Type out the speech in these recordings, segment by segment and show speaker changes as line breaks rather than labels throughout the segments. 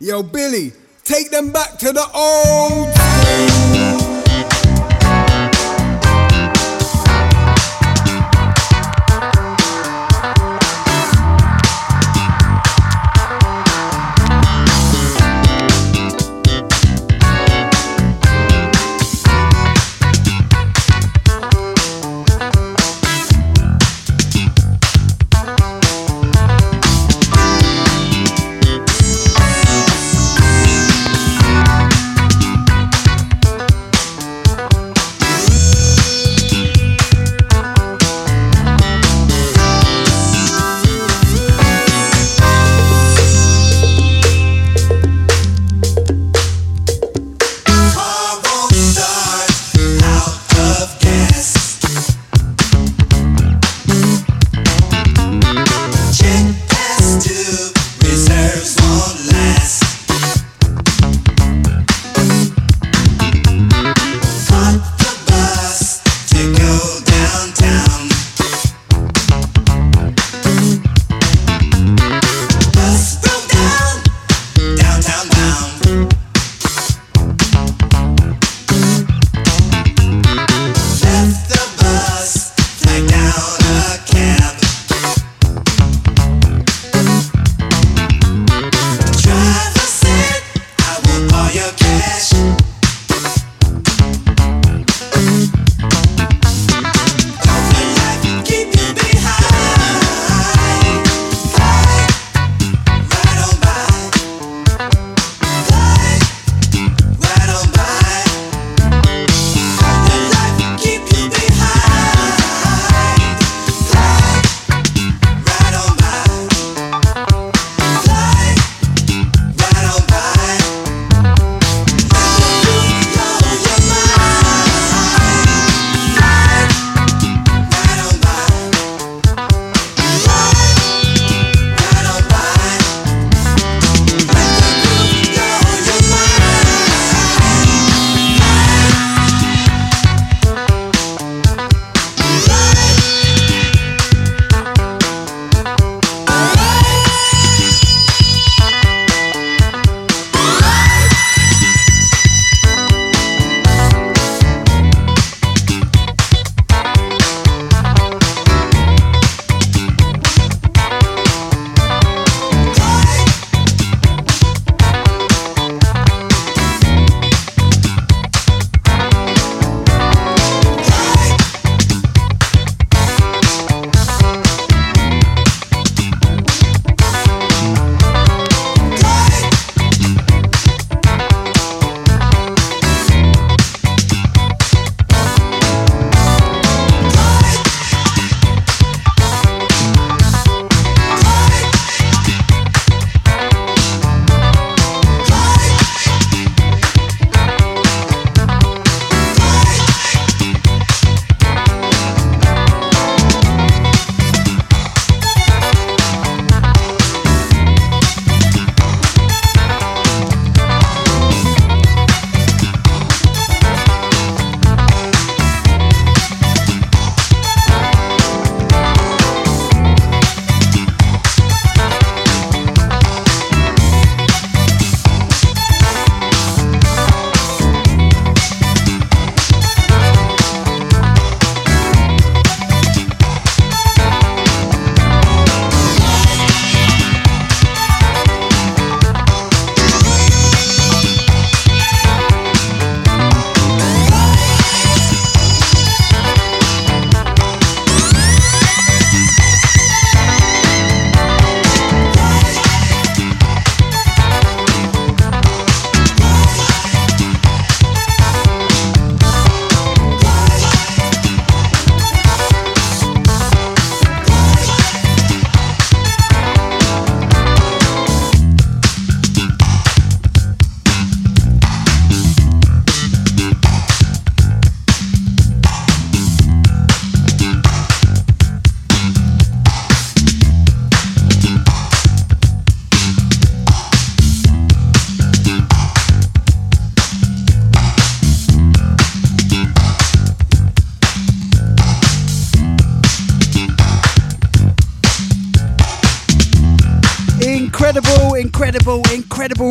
Yo, Billy, take them back to the old school.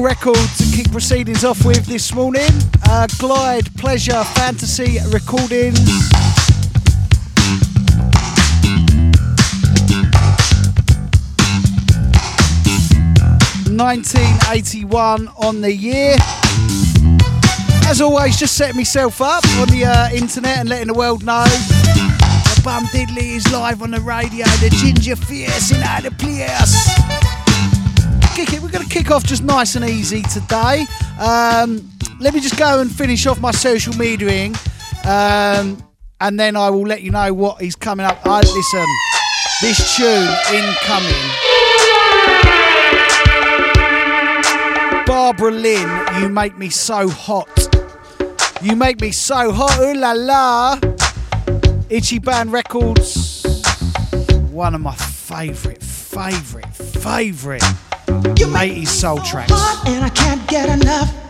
Record to kick proceedings off with this morning. Uh, Glide Pleasure Fantasy Recordings. Nineteen eighty one on the year. As always, just setting myself up on the uh, internet and letting the world know. The Bum Diddley is live on the radio. The Ginger Fierce in to place kick it. We're going to kick off just nice and easy today. Um, let me just go and finish off my social mediaing, um, and then I will let you know what is coming up. Uh, listen, this tune incoming. Barbara Lynn, you make me so hot. You make me so hot. Ooh la la. Itchy Band Records. One of my favourite, favourite, favourite 80s soul tracks.
And I can't get enough.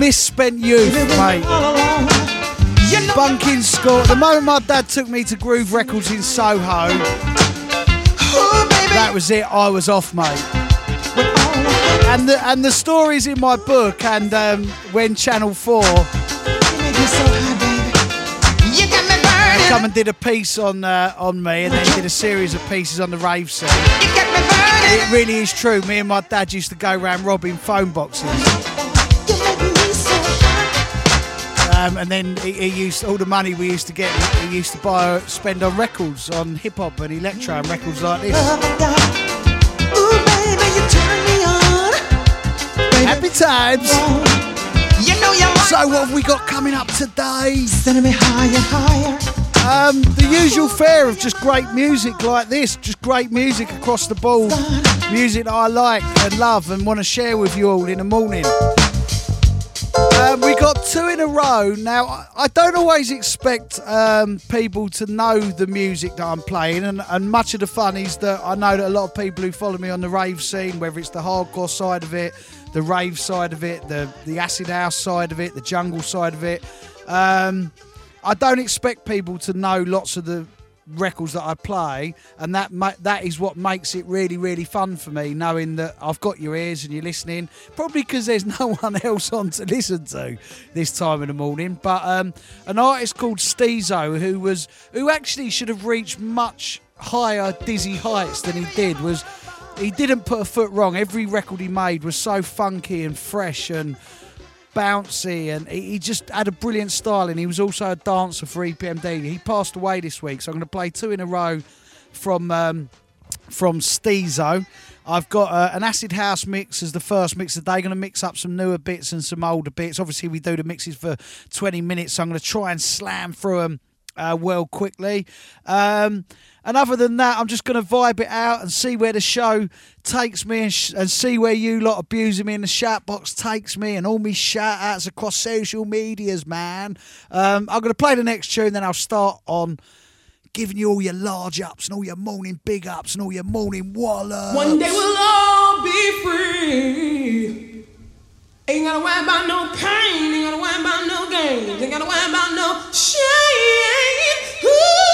Misspent youth, mate. Bunking score. The moment my dad took me to Groove Records in Soho, that was it. I was off, mate. And the and the stories in my book, and um, when Channel Four come and did a piece on uh, on me, and then did a series of pieces on the rave scene. It really is true. Me and my dad used to go around robbing phone boxes. Um, and then he, he, used all the money we used to get. He used to buy, spend on records, on hip hop and electro and records like this. Happy times. So what have we got coming up today?
Sending me higher, higher.
Um, the usual fare of just great music like this, just great music across the board, music that I like and love and want to share with you all in the morning. Um, we got two in a row. Now, I don't always expect um, people to know the music that I'm playing, and, and, much of the fun is that I know that a lot of people who follow me on the rave scene, whether it's the hardcore side of it, the rave side of it, the, the acid house side of it, the jungle side of it, um, I don't expect people to know lots of the records that I play, and that ma- that is what makes it really really fun for me, knowing that I've got your ears and you're listening. Probably because there's no one else on to listen to this time in the morning. But um, an artist called Stezo, who was who actually should have reached much higher dizzy heights than he did, was he didn't put a foot wrong. Every record he made was so funky and fresh and bouncy, and he just had a brilliant style. And he was also a dancer for EPMD. He passed away this week, so I'm going to play two in a row from um, from Stezo. I've got uh, an acid house mix as the first mix of the day. Going to mix up some newer bits and some older bits. Obviously, we do the mixes for 20 minutes, so I'm going to try and slam through them uh, well quickly. Um, and other than that, I'm just going to vibe it out and see where the show takes me and, sh- and, see where you lot abusing me in the chat box takes me and all me shout outs across social medias, man. Um, I'm going to play the next tune, then I'll start on giving you all your large ups and all your morning big ups and all your morning wallows.
One day we'll all be free. Ain't gotta worry about no pain, ain't gotta worry about no games, ain't gotta worry about no shame. Ooh.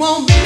Won't be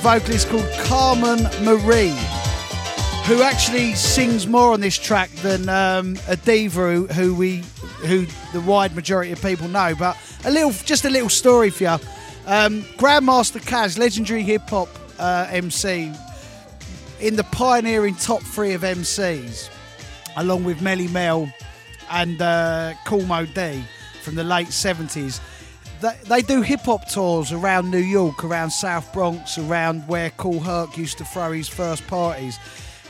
vocalist called Carmen Marie, who actually sings more on this track than um, Adeva who, who, we, who the wide majority of people know. But a little, just a little story for you. Um, Grandmaster Caz, legendary hip hop uh, MC, in the pioneering top three of MCs, along with Melle Mel and uh, Kool Moe Dee from the late 70s they, do hip hop tours around New York, around South Bronx, around where Kool Herc used to throw his first parties.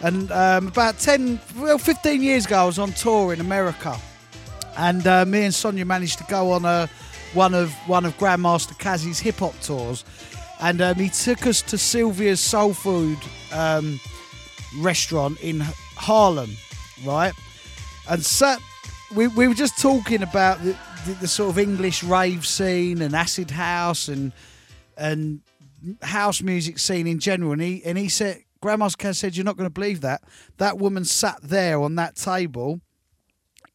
And um, about 10, well, 15 years ago, I was on tour in America. And uh, me and Sonia managed to go on a, one of one of Grandmaster Caz's hip hop tours. And um, he took us to Sylvia's Soul Food um, restaurant in Harlem, right? And sat, we, we were just talking about the, the, the, sort of English rave scene and acid house and and house music scene in general. And he and he said, Grandma's Caz said, "You're not going to believe that that woman sat there on that table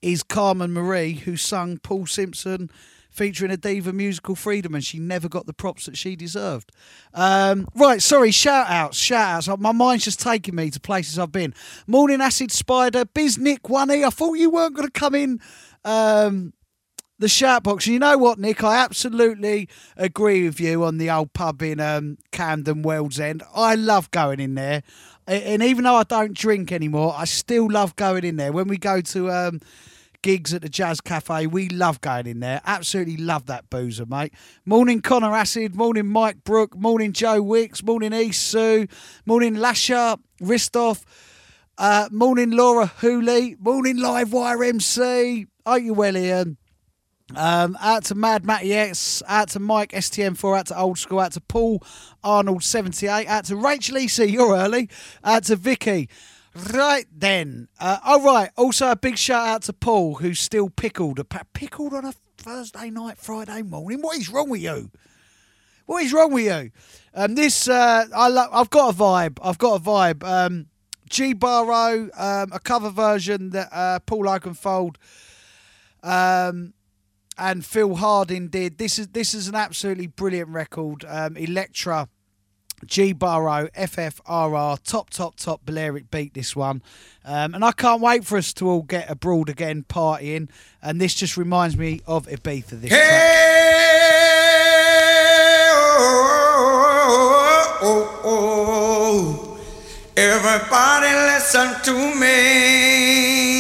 is Carmen Marie, who sung Paul Simpson." Featuring Adeva musical freedom, and she never got the props that she deserved. Um, right, sorry, shout outs, shout outs. My mind's just taking me to places I've been. Morning Acid Spider, Biz Nick 1E. I thought you weren't going to come in um, the shout box. You know what, Nick? I absolutely agree with you on the old pub in um, Camden World's End. I love going in there. And even though I don't drink anymore, I still love going in there. When we go to um, gigs at the Jazz Cafe, we love going in there. Absolutely love that boozer, mate. Morning, Connor Acid. Morning, Mike Brook. Morning, Joe Wicks. Morning, East Sue. Morning, Lasher. Ristoff. Uh, morning, Laura Hooley. Morning, Live Wire MC. Are you well, Ian? Um, out to Mad Matty X, out to Mike STM4, out to Old School, out to Paul Arnold 78, out to Rachel EC, you're early, out to Vicky. Right then, uh, all right. Also a big shout out to Paul, who's still pickled. Pickled on a Thursday night, Friday morning. What is wrong with you? What is wrong with you? Um, this uh, I lo- I've got a vibe. I've got a vibe. Um, Jibaro, um, a cover version that uh, Paul Oakenfold um, and Phil Harding did. This is this is an absolutely brilliant record. Um, Electra, Jibaro, FFRR, top top top Balearic beat this one, um, and I can't wait for us to all get abroad again partying. And this just reminds me of Ibiza. This
hey, oh, oh, oh, everybody listen to me.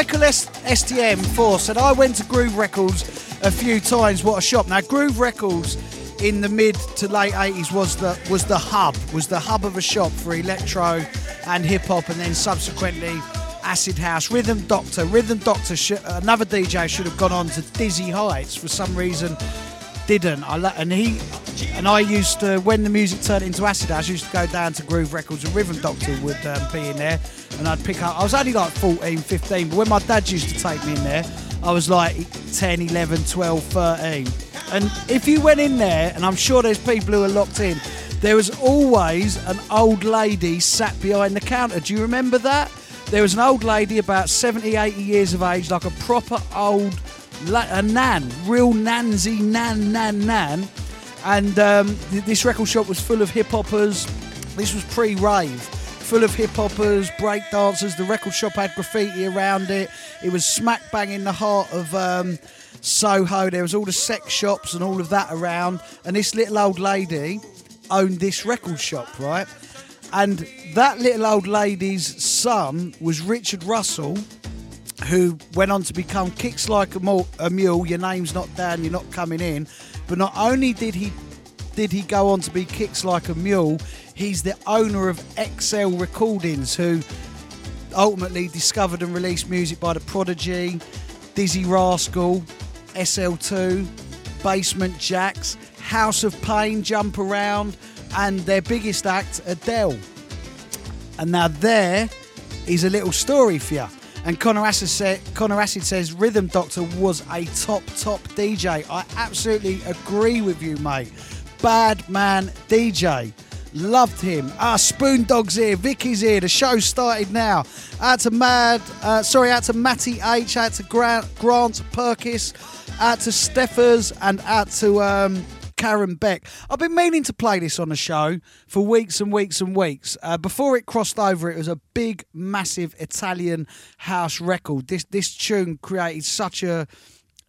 Michael S- STM4 said, I went to Groove Records a few times. What a shop. Now, Groove Records in the mid to late 80s was the was the hub, was the hub of a shop for electro and hip hop, and then subsequently acid house. Rhythm Doctor, Rhythm Doctor, sh- another DJ should have gone on to dizzy heights for some reason. Didn't I? And he and I used to, when the music turned into acid house, I used to go down to Groove Records and Rhythm Doctor would um, be in there, and I'd pick up. I was only like 14, 15, but when my dad used to take me in there, I was like 10, 11, 12, 13. And if you went in there, and I'm sure there's people who are locked in, there was always an old lady sat behind the counter. Do you remember that? There was an old lady about 70, 80 years of age, like a proper old, a nan, real nansy nan, nan, nan and um, this record shop was full of hip hoppers. This was pre rave, full of hip hoppers, break dancers. The record shop had graffiti around it. It was smack bang in the heart of um, Soho. There was all the sex shops and all of that around. And this little old lady owned this record shop, right? And that little old lady's son was Richard Russell, who went on to become Kicks Like a, a Mule. Your name's not down, you're not coming in. But not only did he did he go on to be Kicks Like a Mule, he's the owner of XL Recordings, who ultimately discovered and released music by The Prodigy, Dizzee Rascal, SL2, Basement Jaxx, House of Pain, Jump Around, and their biggest act, Adele. And now there is a little story for you. And Connor Acid, say, Connor Acid says Rhythm Doctor was a top, top DJ. I absolutely agree with you, mate. Bad man DJ. Loved him. Ah, Spoon Dog's here. Vicky's here. The show started now. Out to Mad, uh, sorry, out to Matty H, out to Grant, Grant Perkis, out to Steffers, and out to um, Karen Beck. I've been meaning to play this on the show for weeks and weeks and weeks. Uh, before it crossed over, it was a big, massive Italian house record. This this tune created such a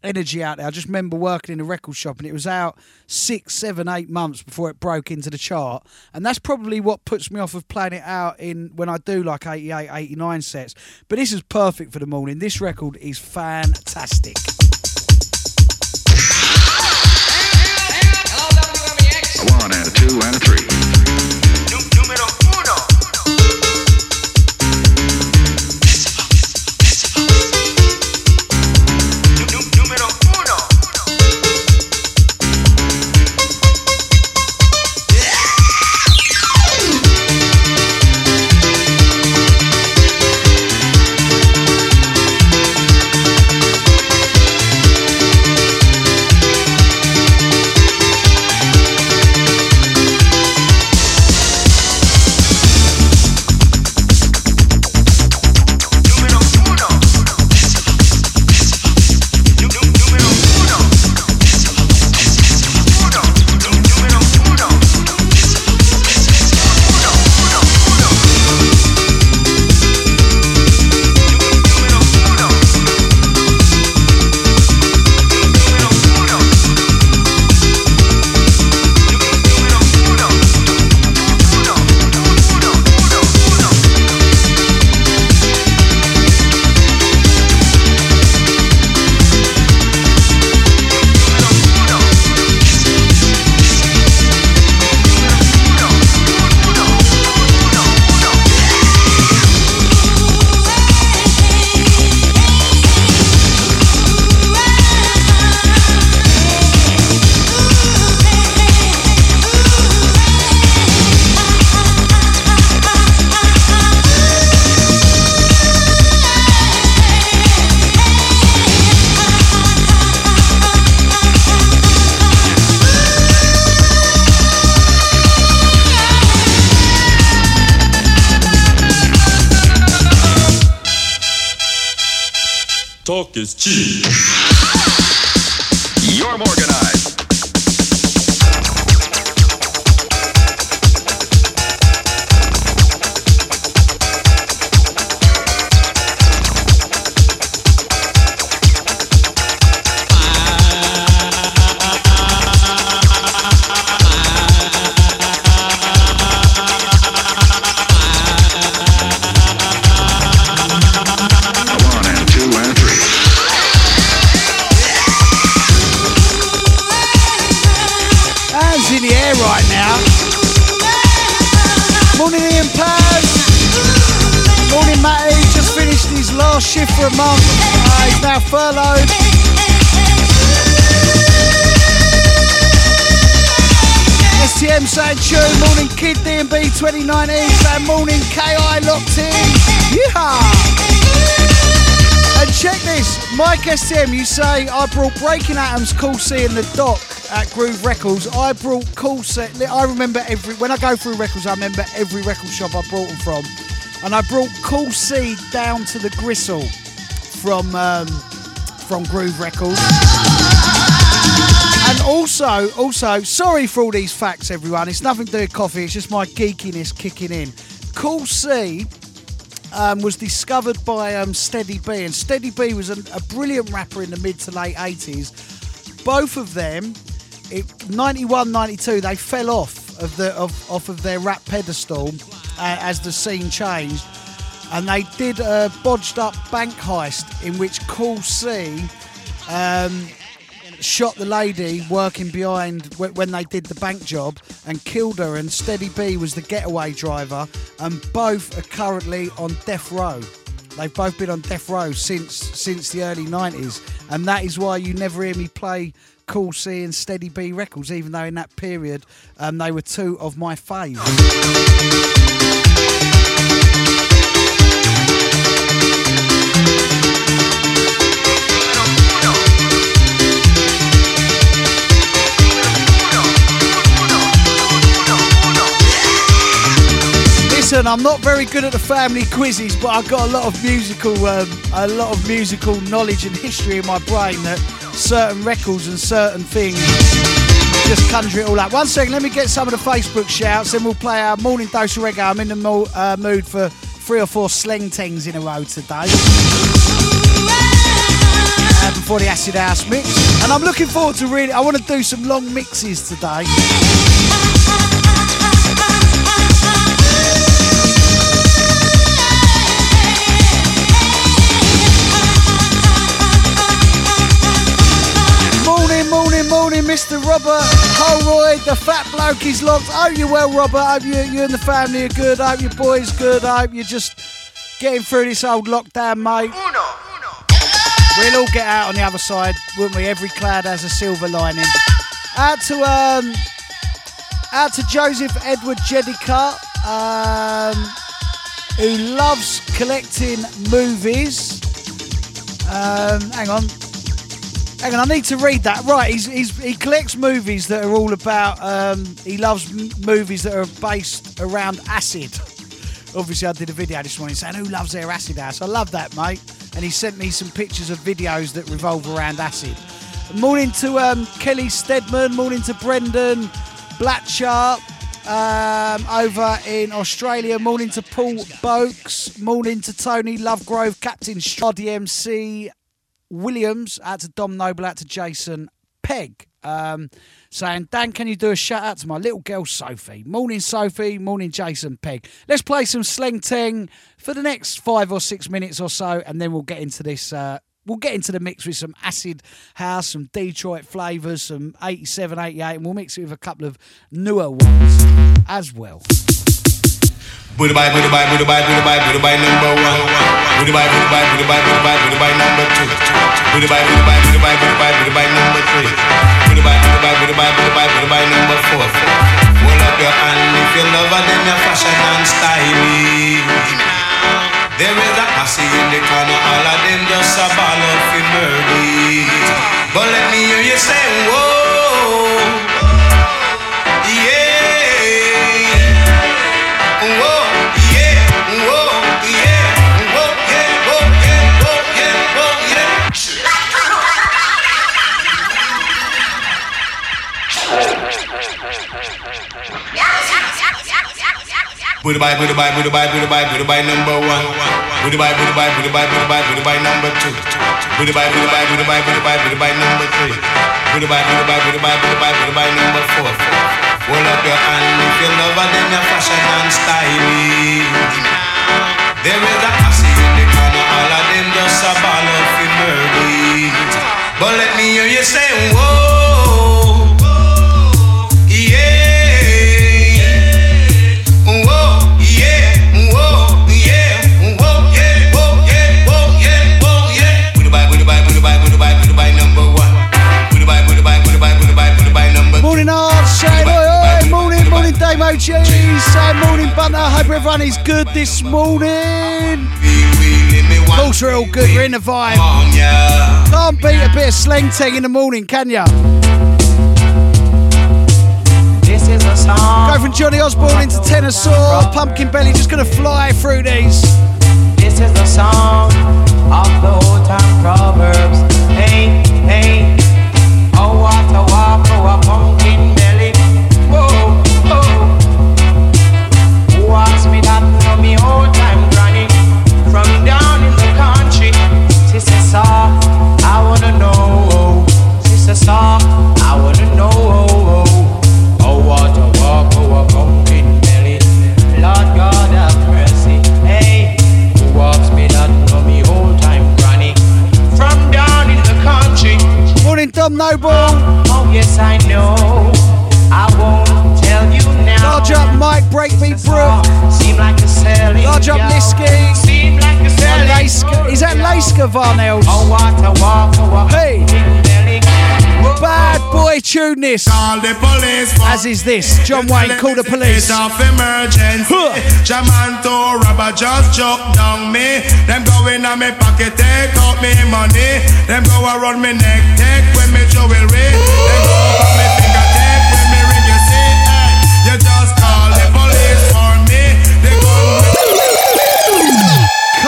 energy out there. I just remember working in a record shop and it was out six, seven, eight months before it broke into the chart. And that's probably what puts me off of playing it out in when I do like 88, 89 sets. But this is perfect for the morning. This record is fantastic.
one and a two and a three.
Is cheap.
Shift for a month. Uh, he's now furloughed. STM saying tune. Morning Kid D&B 2019 saying morning KI locked in. Yeah. And check this, Mike STM, you say I brought Breaking Atoms, Cool C in the dock at Groove Records. I brought Cool C. I remember every when I go through records, I remember every record shop I brought them from, and I brought Cool C down to the Gristle from um, from Groove Records. And also, also, sorry for all these facts, everyone. It's nothing to do with coffee. It's just my geekiness kicking in. Cool C um, was discovered by um, Steady B, and Steady B was a, a brilliant rapper in the mid to late 80s. Both of them, it, 91, 92, they fell off of the of, off of their rap pedestal uh, as the scene changed, and they did a bodged up bank heist in which Cool C. Um, shot the lady working behind wh- when they did the bank job and killed her. And steady b was the getaway driver. And both are currently on death row. They've both been on death row since since the early 90s and that is why you never hear me play cool c and steady b records even though in that period um, they were two of my faves Listen, I'm not very good at the family quizzes, but I've got a lot of musical, um, a lot of musical knowledge and history in my brain that certain records and certain things just conjure it all up. One second, let me get some of the Facebook shouts, then we'll play our morning dose of reggae. I'm in the mo- uh, mood for three or four slang tings in a row today. Uh, before the acid house mix, and I'm looking forward to really. I want to do some long mixes today. Mr. Robert Holroyd, the fat bloke is locked. Hope you're well, Robert. Hope you, you and the family are good. Hope your boy's good. Hope you're just getting through this old lockdown, mate. We'll all get out on the other side, wouldn't we? Every cloud has a silver lining. Out to um, out to Joseph Edward Jedica, um, who loves collecting movies. Um, hang on. Hang on, I need to read that. Right, he's, he's, he collects movies that are all about. Um, he loves m- movies that are based around acid. Obviously, I did a video this morning saying who loves their acid house. I love that, mate. And he sent me some pictures of videos that revolve around acid. Morning to um, Kelly Stedman. Morning to Brendan Blatchart um, over in Australia. Morning to Paul Boakes. Morning to Tony Lovegrove, Captain Shaw. Williams, out to Dom Noble, out to Jason Pegg, um, saying, Dan, can you do a shout out to my little girl Sophie? Morning, Sophie. Morning, Jason Pegg. Let's play some Sleng Teng for the next five or six minutes or so, and then we'll get into this. Uh, we'll get into the mix with some acid house, some Detroit flavours, some 87, 88, and we'll mix it with a couple of newer ones as well.
Number one. Number two. Number three. Number four. Hold up your hand if fashion and. There is a hussy in the corner, all of them just a. But let me hear you say, whoa, Buddha bye, Buddha bye, Buddha bye, Buddha bye, Buddha bye number one. Buddha bye, Buddha bye, Buddha bye, Buddha bye, Buddha bye number two. Buddha bye, Buddha bye, Buddha bye, Buddha bye, Buddha bye number three. Buddha bye, Buddha bye, Buddha bye, Buddha bye, Buddha bye number four. Hold up your hand if you love her, then you're fashion and styling. There is a hussy in the corner, all of them just a ball of murder. But let me hear you say, whoa,
Say morning, Bunter. Hope everyone is good this morning. Culture all good. We're in the vibe. Can't beat a bit of slang tang in the morning, can ya?
This is a song.
Go from Johnny Osbourne into Tenor Saw. Pumpkin Belly just gonna fly through these.
This is the song of the old time proverbs. Hey, hey, oh what a walk, oh Sister I wanna know. Oh what a walk, oh a pumpkin belly. Lord God have mercy. Hey, who walks me that know me old time granny from down in the country.
Morning, Noble.
Oh yes I know. I won't tell you now.
Large up Mike, Breakbeat Brook.
Seem like a selling.
Large up Liskey.
Seem like a selling.
Is that?
Oh what a walk, oh a
Hey.
Pumpkin belly. Whoa.
Bad boy tune this.
Call the police for
As is this. John Wayne, call the police.
It's of emergency.
Huh.
Jaman to rubber just choke down me. Them go in on me pocket, take out me money. Them go around me neck, take when me jewelry. Them go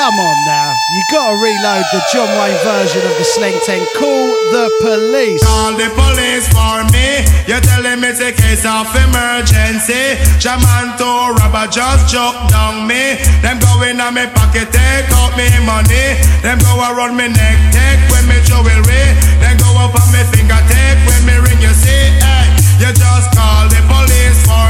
Come on now. You gotta reload the John Wayne version of the Sleng Teng. Call the police.
Call the police for me. You're telling me it's a case of emergency. Jaman to rubber just choke down me. Them go in on me pocket, take out me money. Them go around me neck, take when me jewelry. Then go up on me finger, take when me ring. You see, hey, you just call the police for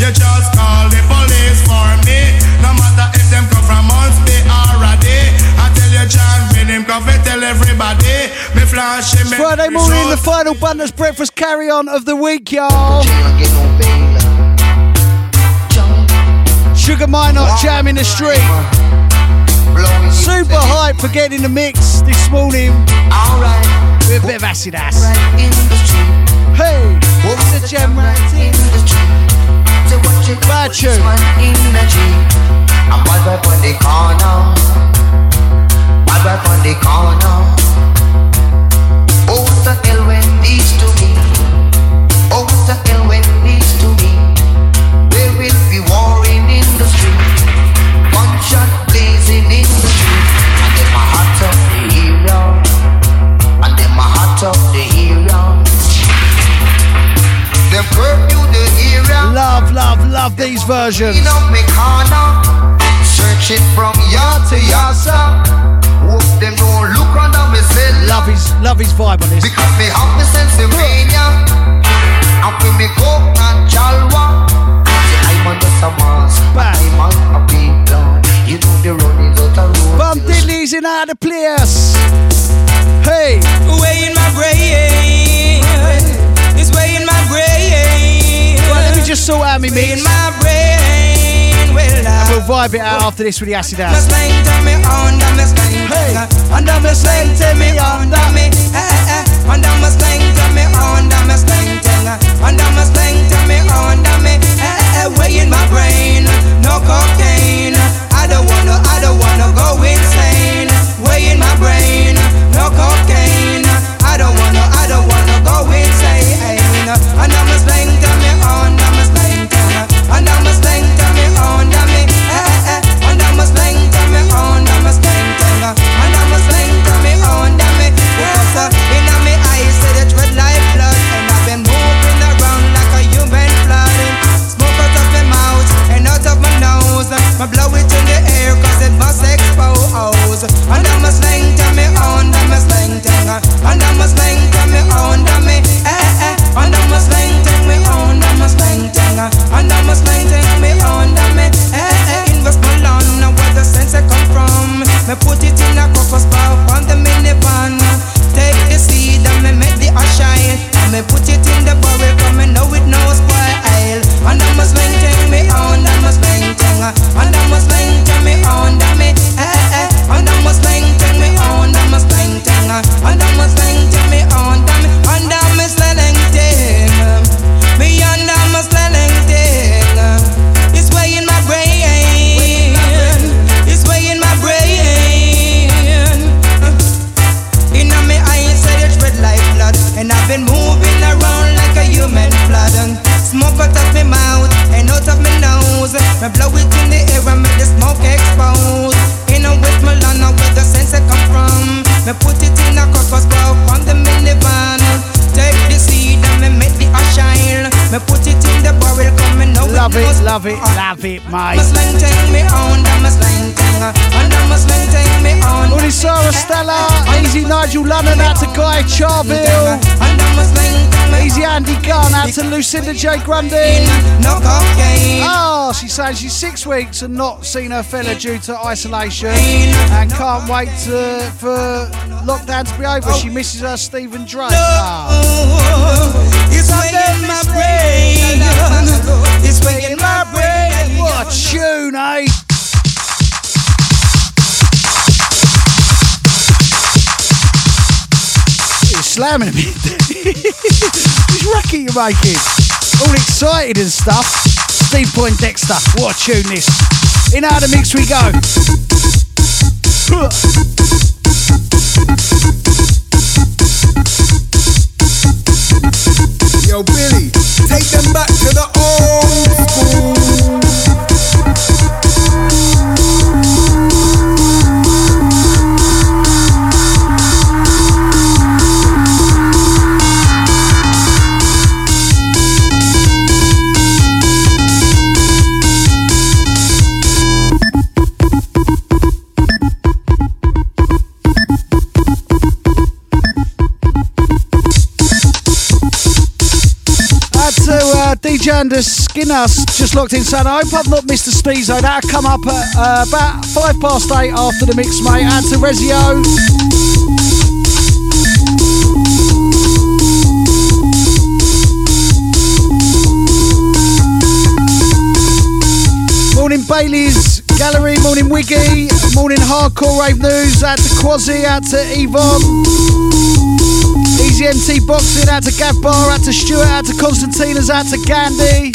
you just call the police for me. No matter if them come from months, they. I tell you, John, when him come, tell everybody. Me flash him.
Friday morning, the final Bunners Breakfast carry on of the week, y'all. Sugar Minott jam in the street. Super hype for getting the mix this morning
Alright,
with a bit of acid ass.
right in the street.
Hey, it's a jam right
in the street. Say what you
Bad tune.
man in the Jeep. I'm bad boy on the corner. Bad boy on the corner. Oh, what the hell when these to me? Oh, what the hell when these to me? There will be warring in the street. One shot blazing in the street. And then my heart up the area. And then my heart up the area. Them curfew the area.
Love, love, love these versions.
In up me corner, searching from yard to yard, sir. Hope them don't look under me cell.
Love his, love his vibe on this.
Because me have me Pennsylvania. And for me coke and chalwa. Say I'm under some mask.
Bad.
I'm on a big down. You know the running out of road.
Bum Diddley's in out of the place. Hey,
Way in my brain.
Just sort out me
Way
mix.
my brain. Well, I
vibe it out after this with the acid
my
ass.
slang tell me under me. Under my slang Hey. under my slang tell me under me eh, eh, eh.
Love it, love it, mate.
My slang me on, da my slang ting, under my slang me on.
Morning, Sarah Stella. Easy Nigel London out to Guy Charville.
Under my slang ting me
Easy Andy Gunn out to Lucinda J. Grundy. Oh, she's saying she's six weeks and not seen her fella due to isolation and can't wait to, for lockdown to be over. She misses her Stephen Drake. Oh.
Ah. It's my brain. It's weighing my brain.
What a tune, eh? You're slamming me. Which racket you're making? All excited and stuff. Steve Poindexter, what a tune this. In out of mix we go.
Yo, Billy, take them back
uh, Skinner, just locked in I hope I've not missed a Stezo. That'll come up at uh, about five past eight after the mix, mate. Out to Rezio. Morning Bailey's Gallery, morning Wiggy, morning Hardcore Rave News, out to Quasi, out to Yvonne. Easy Boxing, out to Gav Bar, out to Stuart, out to Constantina's, out to Gandhi.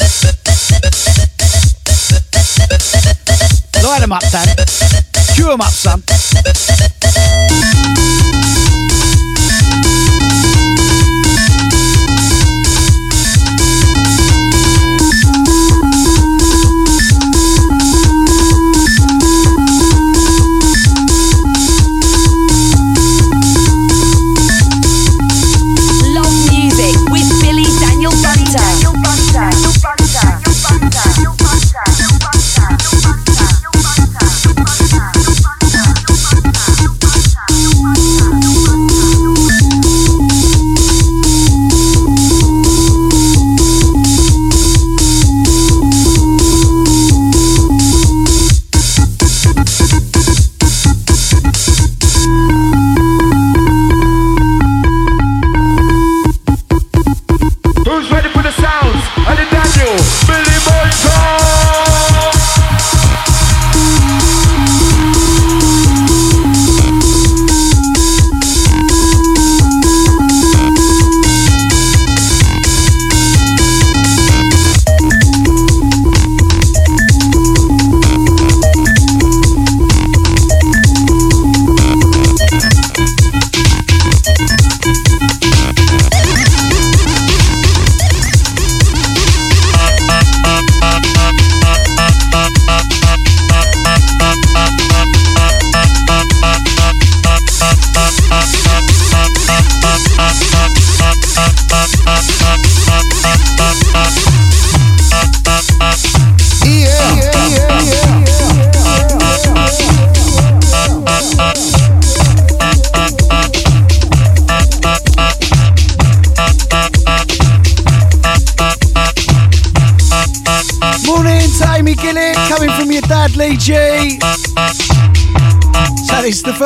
Light them up, Dan. Cue them up, son.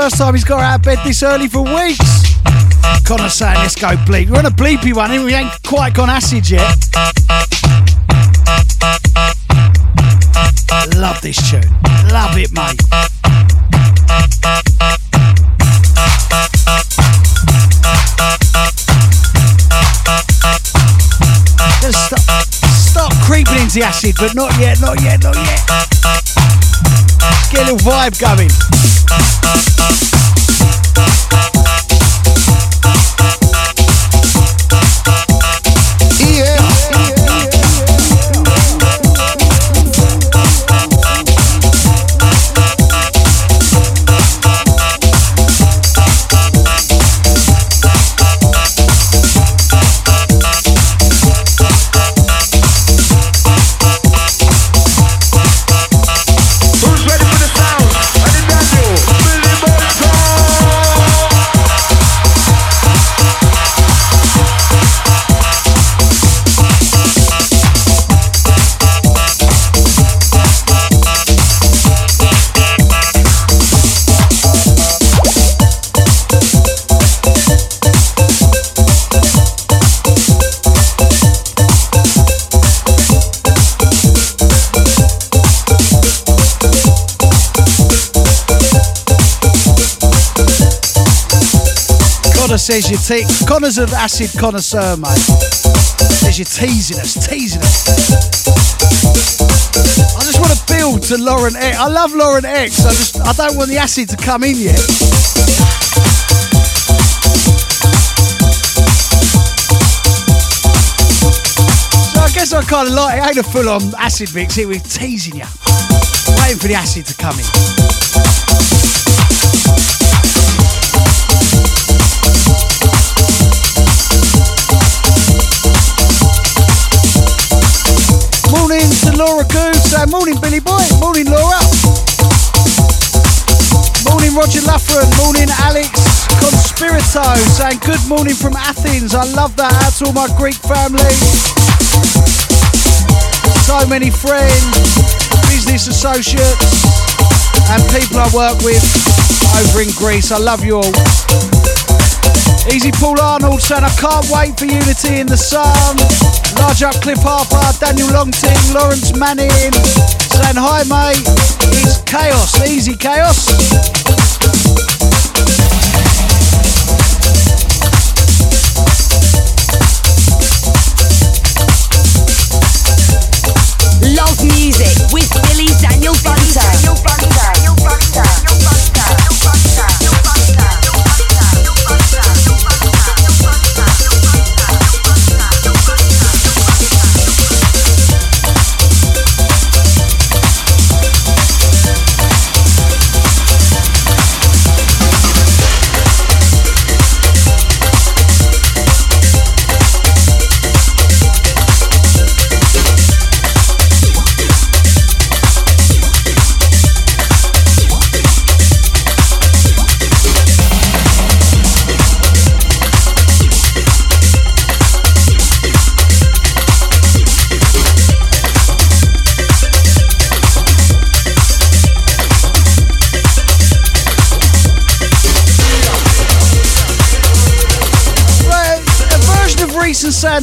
First time he's got out of bed this early for weeks. Connor saying, let's go bleep. We're on a bleepy one, and we ain't quite gone acid yet. Love this tune. Love it, mate. Just stop, stop creeping into acid, but not yet, not yet, not yet. Get a little vibe going. Says you're te- Connor's an acid connoisseur, mate. Says you're teasing us, teasing us. I just want to build to Laurent X. I love Laurent X. I just I don't want the acid to come in yet. So I guess I kind of like it. Ain't a full-on acid mix. Here we're teasing you, waiting for the acid to come in. Goose. Morning, Billy Boy. Morning, Laura. Morning, Roger Luffren. Morning, Alex Conspirito. Saying good morning from Athens. I love that. To all my Greek family. So many friends, business associates, and people I work with over in Greece. I love you all. Easy Paul Arnold saying I can't wait for Unity in the Sun. Large up Cliff Harper, Daniel Longting, Lawrence Manning saying hi mate. It's chaos, easy chaos.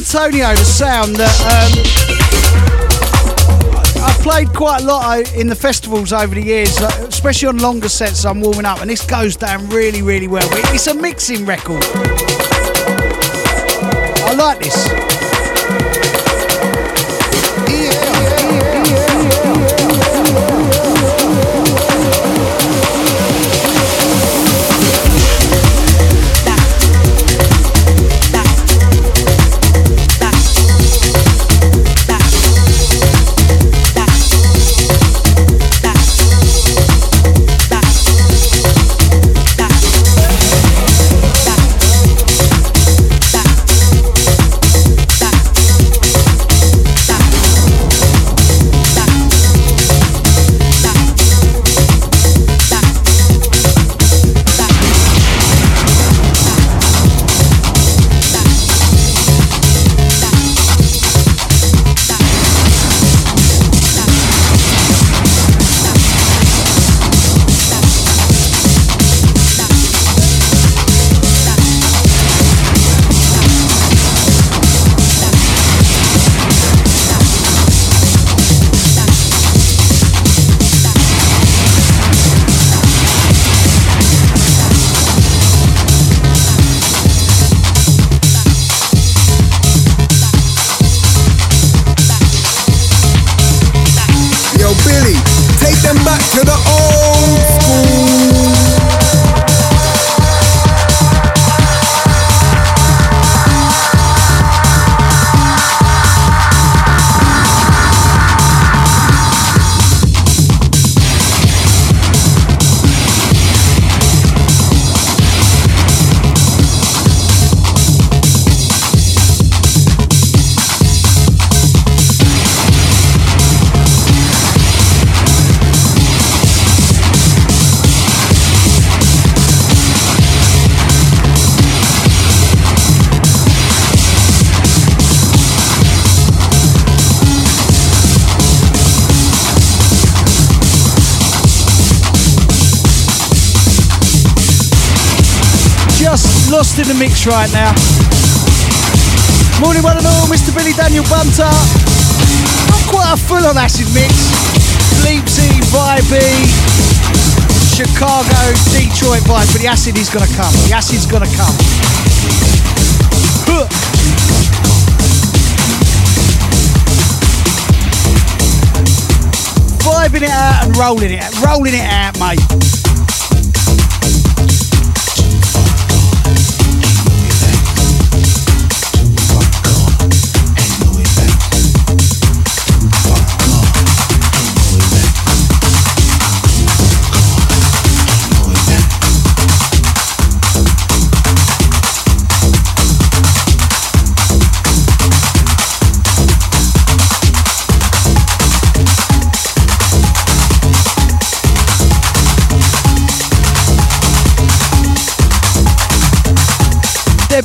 Antonio, the sound that um, I've played quite a lot in the festivals over the years, uh, especially on longer sets. I'm warming up, and this goes down really, really well. It's a mixing record. I like this. In the mix right now. Morning, one and all, Mr. Billy Daniel Bunter. Not quite a full on acid mix. Sleepsy, vibey, Chicago, Detroit vibe, but the acid is gonna come. The acid's gonna come. Huh. Vibing it out and rolling it, out, rolling it out, mate.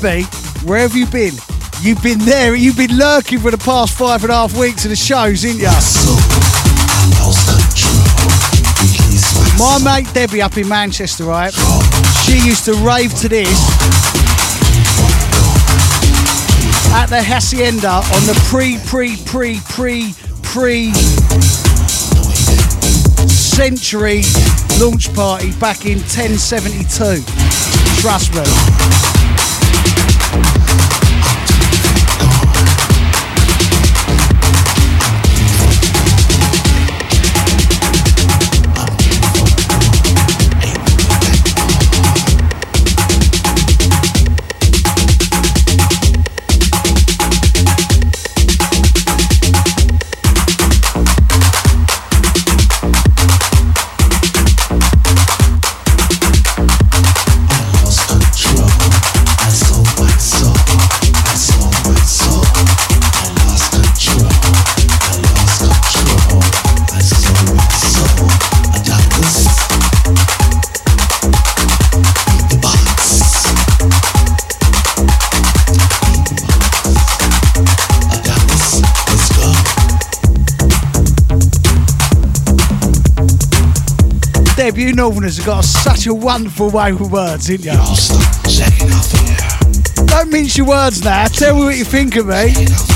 Debbie, where have you been? You've been there, you've been lurking for the past five and a half weeks of the shows, ain't ya? My mate Debbie up in Manchester, right? She used to rave to this at the Hacienda on the pre, pre, pre, pre, pre century launch party back in 1072. Trust me. Northerners have got such a wonderful way with words, ain't you? Don't mince your words now. Tell me what you think of me.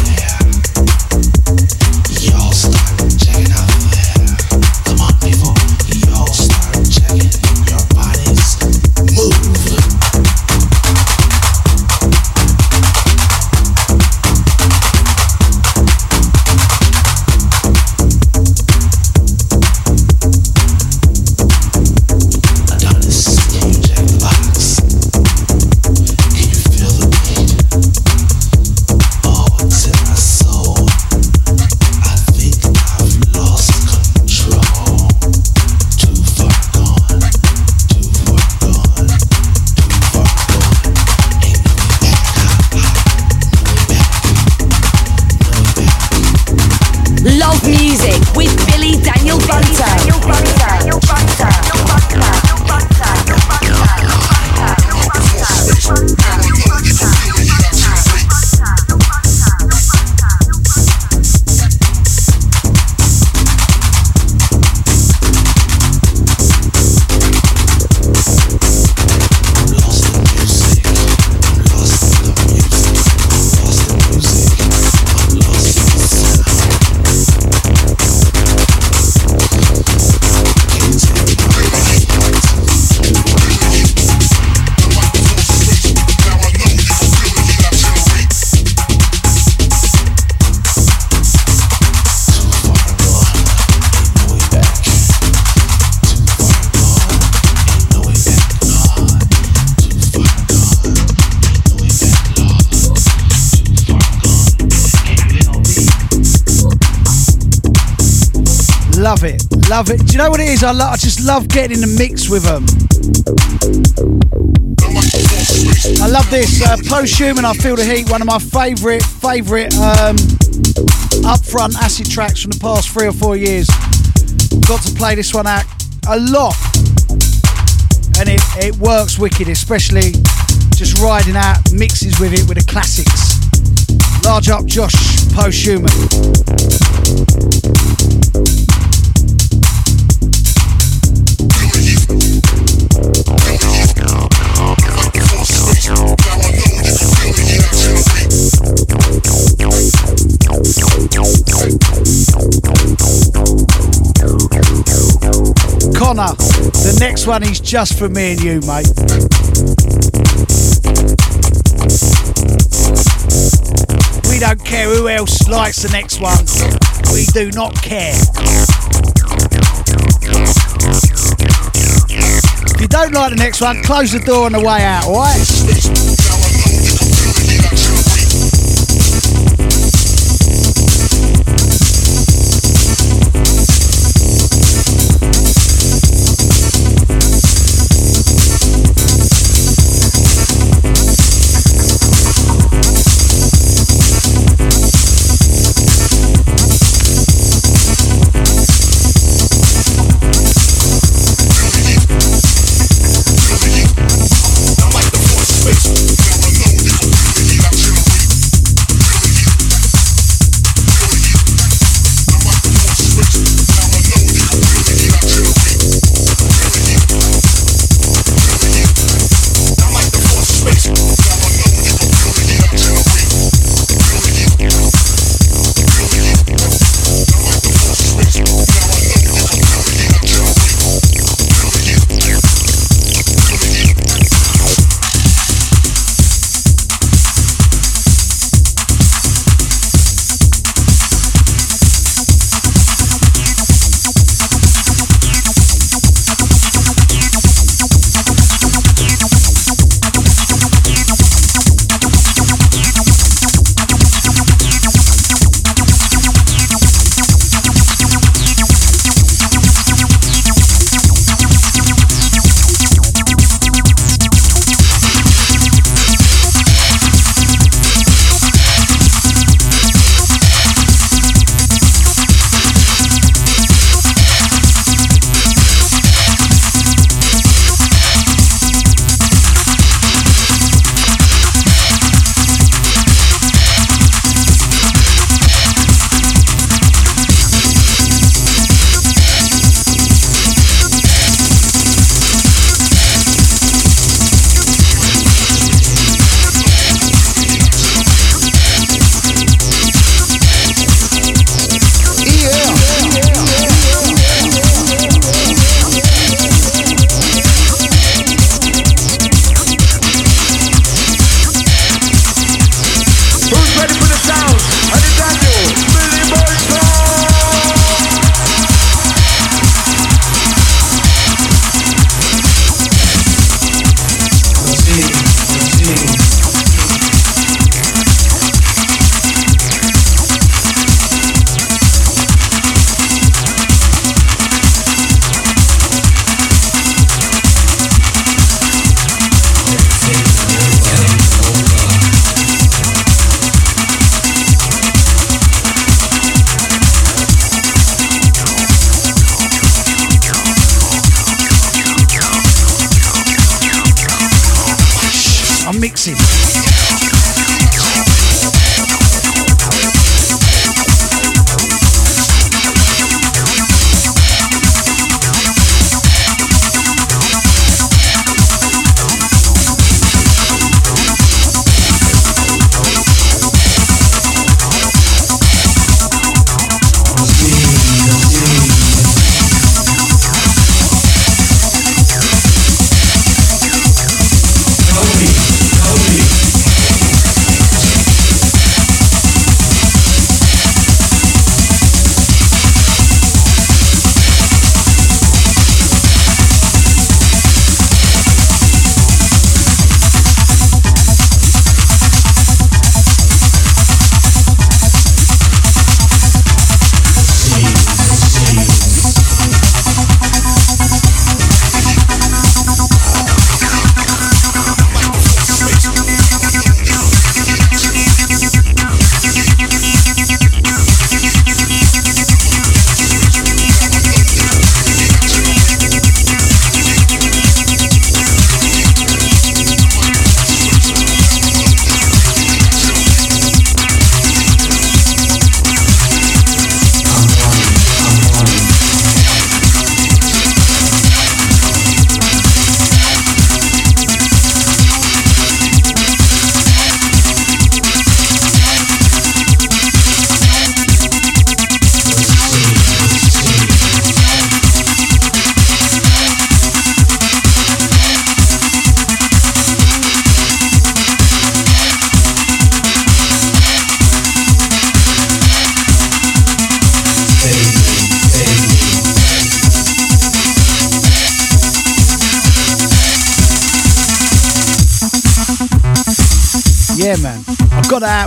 I, lo- I just love getting in the mix with them. I love this. Uh, Post-Human, I Feel the Heat, one of my favourite, favourite um, upfront acid tracks from the past three or four years. Got to play this one out a lot. And it, it works wicked, especially just riding out mixes with it with the classics. Large up Josh Post-Human.
Connor. Next one is just for me and you, mate. We don't care who else likes the next one. We do not care. If you don't like the next one, close the door on the way out, alright?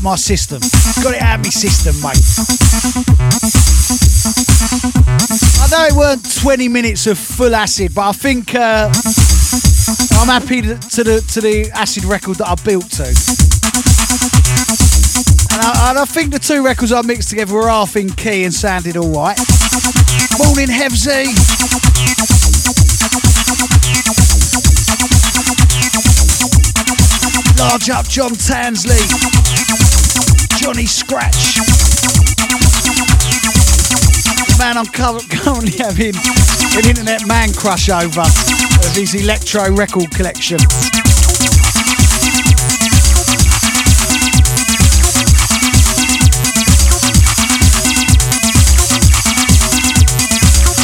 My system. Got it out of my system, mate. I know it weren't 20 minutes of full acid, but I think uh, I'm happy to, the to the acid record that I built to. And I, and I think the two records I mixed together were half in key and sounded all right. Morning, Hevsy. Large up John Tansley. Johnny Scratch. Man I'm cur- currently having an internet man crush over of his electro record collection.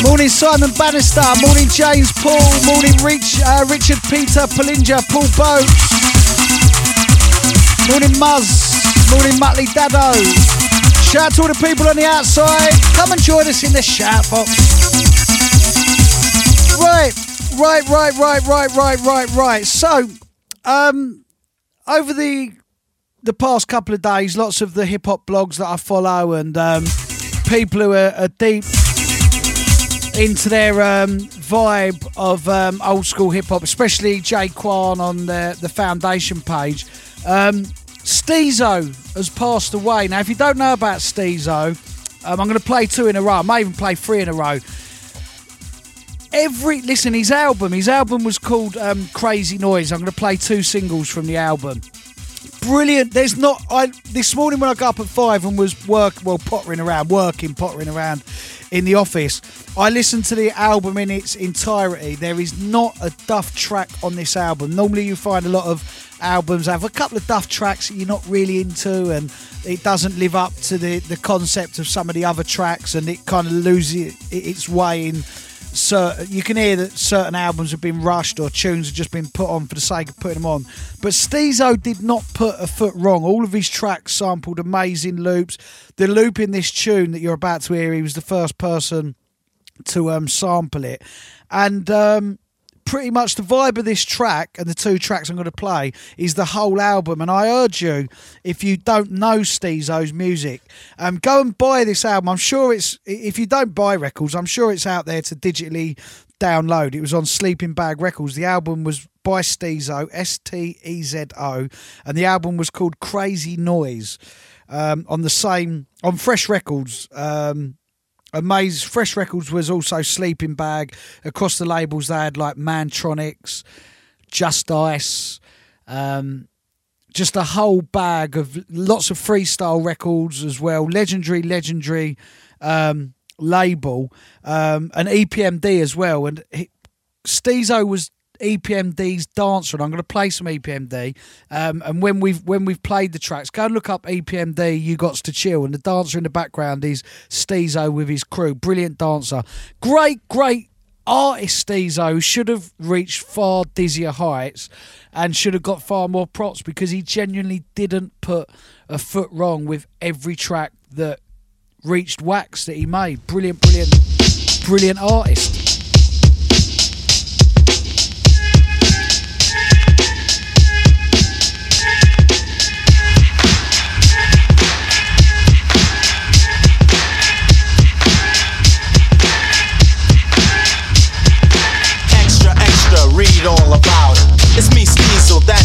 Morning Simon Bannister, morning James Paul, morning Rich, uh, Richard Peter Palinja, Paul Boat, morning Muzz, morning Muttley Dado. Shout out to all the people on the outside. Come and join us in the shout box. Right, right, right, right, right, right, right, right. So, um, over the the past couple of days, lots of the hip hop blogs that I follow and um, people who are, are deep into their um, vibe of um, old school hip hop, especially Jay Kwan on the, the foundation page. Um, Stezo has passed away. Now, if you don't know about Stezo, um, I'm going to play two in a row. I may even play three in a row. Every listen, his album, his album was called um, Crazy Noise. I'm going to play two singles from the album. Brilliant. There's not. I this morning when I got up at five and was work well pottering around, working, pottering around in the office. I listened to the album in its entirety. There is not a duff track on this album. Normally, you find a lot of albums have a couple of duff tracks that you're not really into, and it doesn't live up to the the concept of some of the other tracks, and it kind of loses its way in. So you can hear that certain albums have been rushed or tunes have just been put on for the sake of putting them on. But Stezo did not put a foot wrong. All of his tracks sampled amazing loops. The loop in this tune that you're about to hear, he was the first person to um, sample it, and um, pretty much the vibe of this track and the two tracks I'm going to play is the whole album. And I urge you, if you don't know Stezo's music, um, go and buy this album. I'm sure it's if you don't buy records, I'm sure it's out there to digitally download. It was on Sleeping Bag Records. The album was by Stezo, S T E Z O, and the album was called Crazy Noise. Um, on the same on Fresh Records. Um, Amaze Fresh Records was also Sleeping Bag. Across the labels, they had like Mantronix, Just Ice, um, just a whole bag of lots of freestyle records as well. Legendary, legendary um, label, um, and EPMD as well. And he, Stezo was EPMD's dancer, and I'm going to play some EPMD. Um, and when we've when we've played the tracks, go and look up EPMD. You got to chill, and the dancer in the background is Stezo with his crew. Brilliant dancer, great, great artist. Stezo should have reached far dizzier heights and should have got far more props because he genuinely didn't put a foot wrong with every track that reached wax that he made. Brilliant, brilliant, brilliant artist.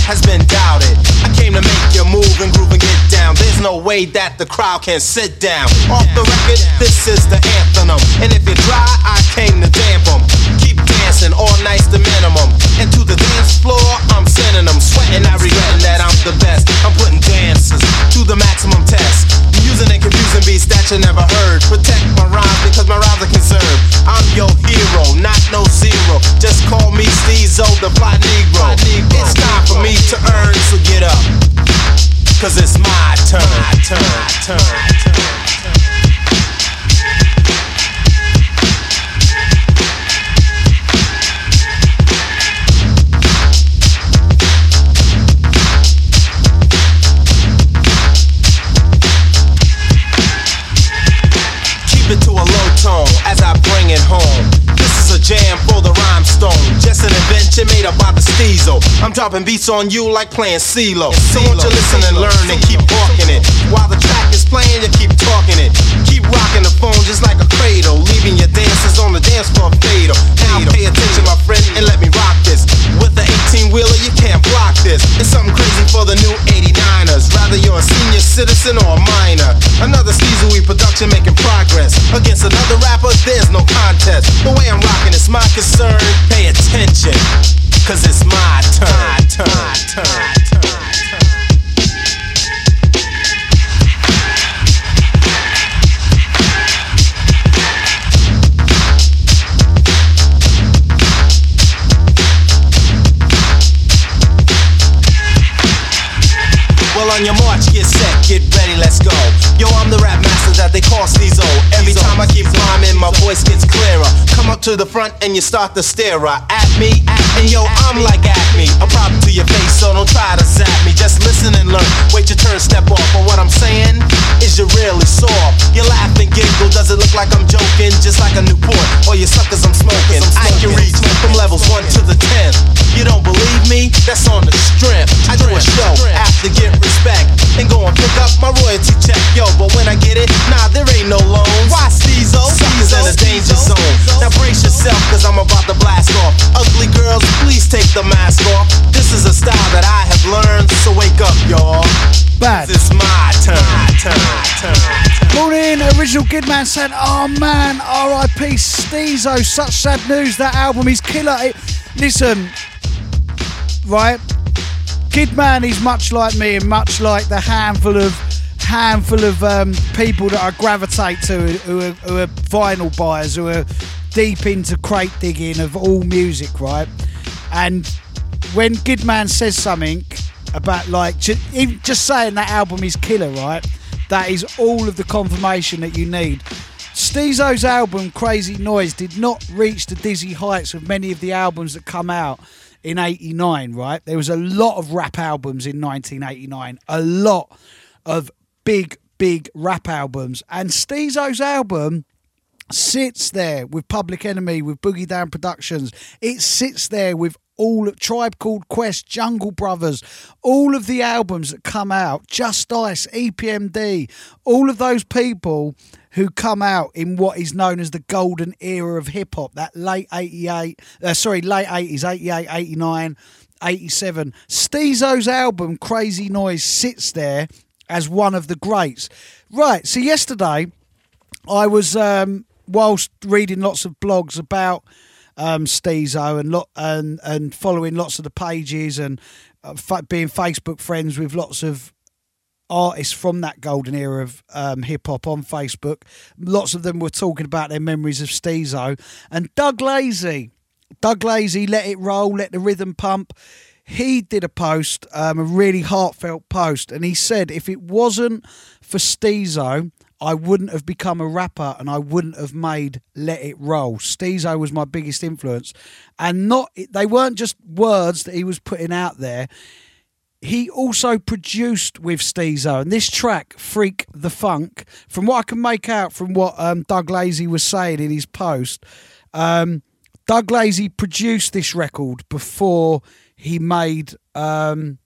Has been doubted. I came to make you move and groove and get down. There's no way that the crowd can sit down. Off the record, this is the anthem. And if you try, I came to damp 'em. Keep dancing, all night's the minimum. And to the dance floor, I'm sending them. Sweating, not regretting that I'm the best. I'm putting dancers to the maximum test. Using and confusing beats that you never heard. Protect my rhymes because my rhymes are conserved. I'm your hero, not no zero. Just call me Stezo, the fly Negro. It's time for me to earn, so get up. Cause it's my turn. Turn. Turn. My turn. Jam for the rhyme stone. Just an invention made up by the Stezo. I'm dropping beats on you like playing CeeLo. So won't you listen and learn and keep walking it. While the track is playing, you keep talking it. Keep rocking the phone just like a cradle. Leaving your dancers on the dance floor fatal. Now pay attention, my friend, and let me rock this. With the 18 wheeler, you can't block this. It's something crazy for the new 89ers. Rather you're a senior citizen or a minor. Another Steezy production making progress. Against another rapper, there's no contest. The way I'm rocking is my concern. Pay attention, cause it's my turn. turn, turn, turn. Well, on your march, get set, get ready, let's go. Yo, I'm the rap master that they call Stezo. Every time I keep rhyming, my voice gets clearer. Come up to the front and you start to stare at me. And yo, I'm like Acme. A problem to your face, so don't try to zap me. Just listen and learn. Wait your turn, step off. But what I'm saying is you're really soft. You laugh and giggle, does it look like I'm joking? Just like a Newport, or you suckers I'm smoking. I can reach from levels 1 to the 10th. You don't believe me? That's on the strength. I do a show after get my royalty check. Yo, but when I get it, nah, there ain't no loans. Why Stezo? Suckers in a danger zone. Now brace yourself, cause I'm about to blast off. Ugly girls, please take the mask off. This is a style that I have learned, so wake up, y'all.
Bad.
It's my turn, turn, turn.
Morning, original Kidman said, Oh man, RIP Stezo, such sad news. That album is killer. It, listen, right? Kidman is much like me and much like the handful of handful of um, people that I gravitate to who are, who are vinyl buyers, who are deep into crate digging of all music, right? And when Kidman says something about like ju- even just saying that album is killer, right? That is all of the confirmation that you need. Stezo's album Crazy Noise did not reach the dizzy heights of many of the albums that come out in 89, right? There was a lot of rap albums in 1989, a lot of big, big rap albums. And Stezo's album sits there with Public Enemy, with Boogie Down Productions. It sits there with all of Tribe Called Quest, Jungle Brothers, all of the albums that come out, Just Ice, EPMD, all of those people who come out in what is known as the golden era of hip hop, that late 88, uh, sorry, late 80s, 88, 89, 87. Stezo's album, Crazy Noise, sits there as one of the greats. Right, so yesterday I was, um, whilst reading lots of blogs about um, Stezo and and and following lots of the pages and uh, being Facebook friends with lots of artists from that golden era of um, hip hop on Facebook. Lots of them were talking about their memories of Stezo and Doug Lazy. Doug Lazy, let it roll, let the rhythm pump. He did a post, um, a really heartfelt post, and he said, if it wasn't for Stezo, I wouldn't have become a rapper and I wouldn't have made Let It Roll. Stezo was my biggest influence. And not they weren't just words that he was putting out there. He also produced with Stezo. And this track, Freak the Funk, from what I can make out from what um, Doug Lazy was saying in his post, um, Doug Lazy produced this record before he made um,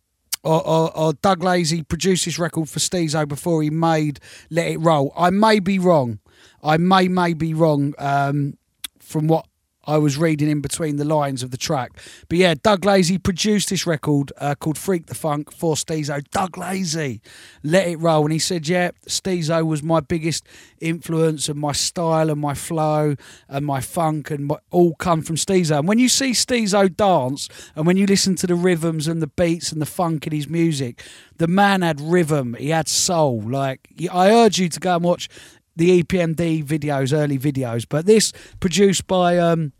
or, or, or Doug Lazy produced this record for Stezo before he made Let It Roll. I may be wrong. I may may be wrong um, from what I was reading in between the lines of the track. But yeah, Doug Lazy produced this record uh, called Freak the Funk for Stezo. Doug Lazy, Let It Roll. And he said, yeah, Stezo was my biggest influence and my style and my flow and my funk and my, all come from Stezo. And when you see Stezo dance and when you listen to the rhythms and the beats and the funk in his music, the man had rhythm, he had soul. Like, I urge you to go and watch the EPMD videos, early videos. But this produced by um,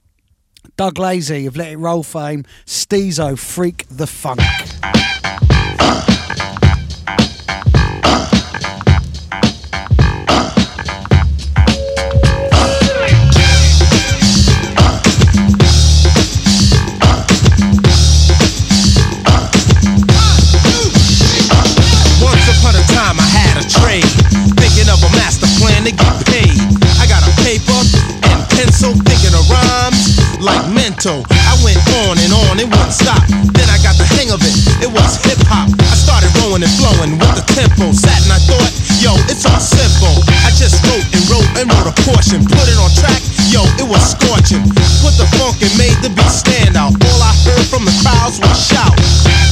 Doug Lazy of Let It Roll fame, Stezo Freak the Funk.
Like mental. went on and on, it wouldn't stop. Then I got the hang of it, it was hip hop. I started rolling and flowing with the tempo. Sat and I thought, yo, it's all simple. I just wrote and wrote and wrote a portion. Put it on track, yo, it was scorching. Put the funk and made the beat stand out. All I heard from the crowds was shout.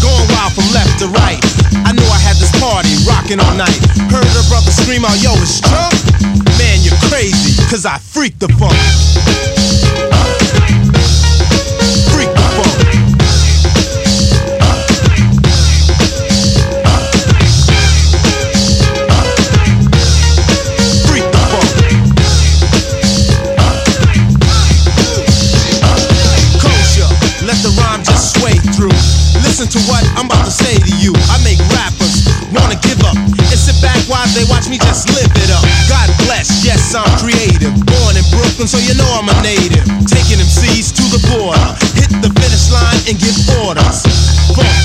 Going wild from left to right. I knew I had this party rocking all night. Heard a brother scream out, yo, it's Trump? Man, you're crazy, cause I freak the funk. Brooklyn, so you know I'm a native. Taking them C's to the border. Hit the finish line and give orders. Funk,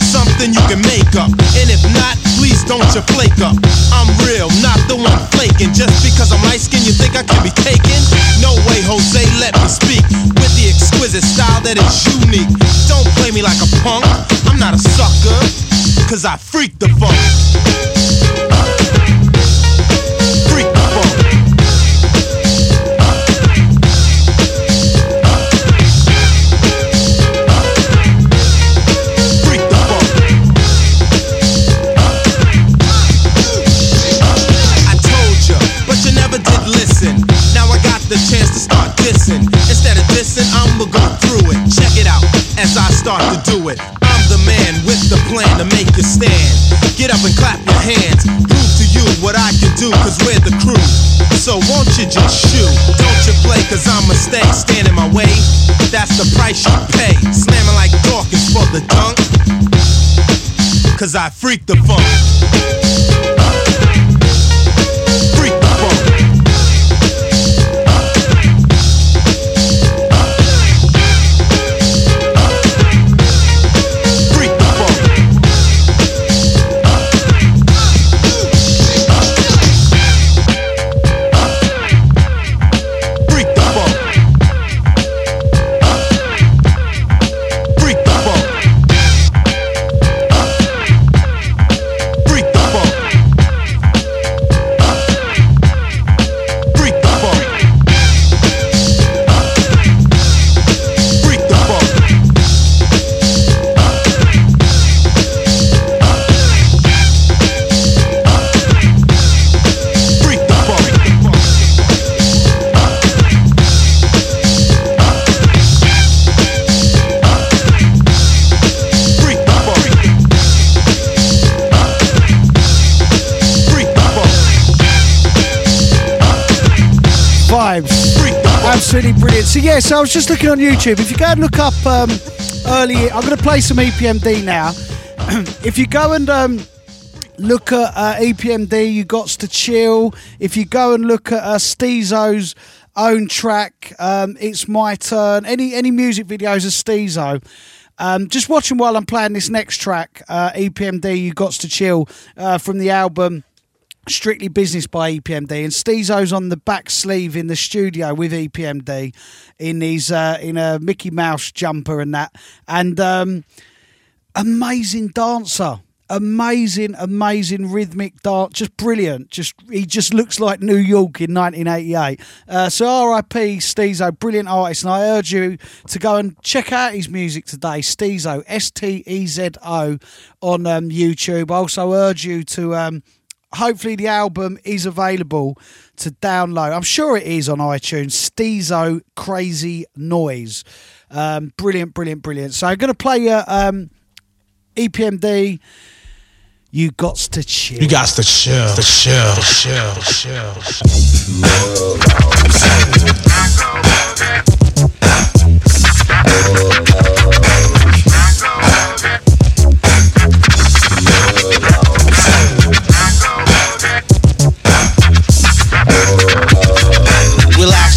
something you can make up. And if not, please don't you flake up. I'm real, not the one flaking. Just because I'm light skinned, you think I can be taken? No way, Jose, let me speak. With the exquisite style that is unique. Don't play me like a punk. I'm not a sucker, cause I freak the funk. It. I'm the man with the plan to make you stand. Get up and clap your hands. Prove to you what I can do, cause we're the crew. So won't you just shoot? Don't you play, cause I'ma stay. Stand in my way. That's the price you pay. Slamming like Dawkins for the dunk. Cause I freak the funk.
So yeah, so I was just looking on YouTube. If you go and look up um, early, I'm going to play some EPMD now. if you go and um, look at uh, EPMD, you got to chill. If you go and look at uh, Stezo's own track, um, it's my turn. Any any music videos of Stezo. Um, just watching while I'm playing this next track, uh, EPMD, you got to chill uh, from the album. Strictly Business by EPMD, and Stezo's on the back sleeve in the studio with EPMD in his uh, in a Mickey Mouse jumper and that, and um, amazing dancer, amazing, amazing rhythmic dance, just brilliant. Just he just looks like New York in 1988. Uh, so R.I.P. Stezo, brilliant artist, and I urge you to go and check out his music today. Stezo, S T E Z O, on um, YouTube. I also urge you to. Um, hopefully the album is available to download. I'm sure it is on iTunes. Stezo Crazy Noise. Um, brilliant, brilliant, brilliant. So I'm going to play you um, EPMD. You got to chill.
You got to chill, to chill, to chill, to chill.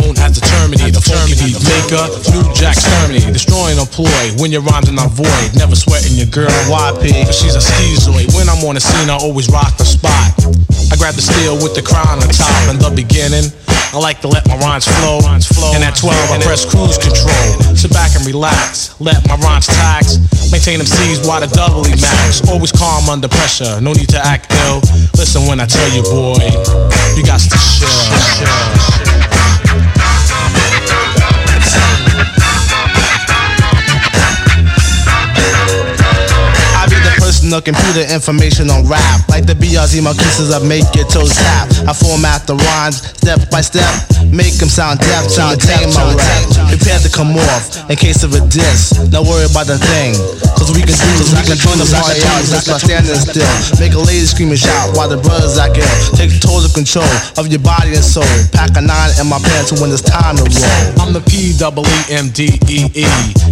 known as the Terminator, the funky maker, New Jack Terminator, destroying a ploy when your rhymes are not void. Never sweating your girl, YP, cause she's a schizoid. When I'm on the scene, I always rock the spot. I grab the steel with the crown on top in the beginning. I like to let my rhymes flow. And at 12, I press cruise control. Sit back and relax. Let my rhymes tax. Maintain them C's while the doubly max. Always calm under pressure. No need to act ill. Listen when I tell you, boy, you got to chill.
Be the computer information on rap. Like the BRZ my kisses of make your toes tap. I format the rhymes step by step. Make them sound deaf to attain my rap. Prepare to come off in case of a diss. Don't worry about the thing. Cause we can do this. We can turn the party out just by standing still. Make a lady scream and shout while the brothers act ill. Take total control of your body and soul. Pack a nine in my pants when it's time to roll.
I'm the P double E M D E E.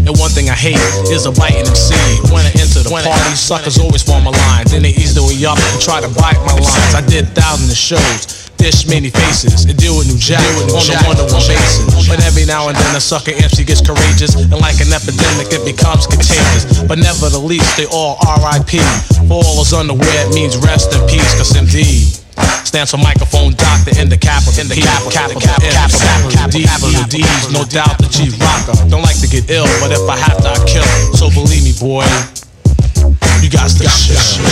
And one thing I hate is a biting MC. When I enter the party, suckers always form a line. Then they ease the way up and try to bite my lines. I did thousands of shows. Dish many faces and deal with New Jack on a one-to-one basis. But every now and then a sucker MC gets courageous and like an epidemic it becomes contagious. But never the least, they all R.I.P. For all is underwear it means rest in peace. Cause MD stands for microphone doctor in the capital in the capital capital capital capital capital D's no doubt the G rocker. Don't like to get ill, but if I have to, I kill. So believe me, boy, you got to chill.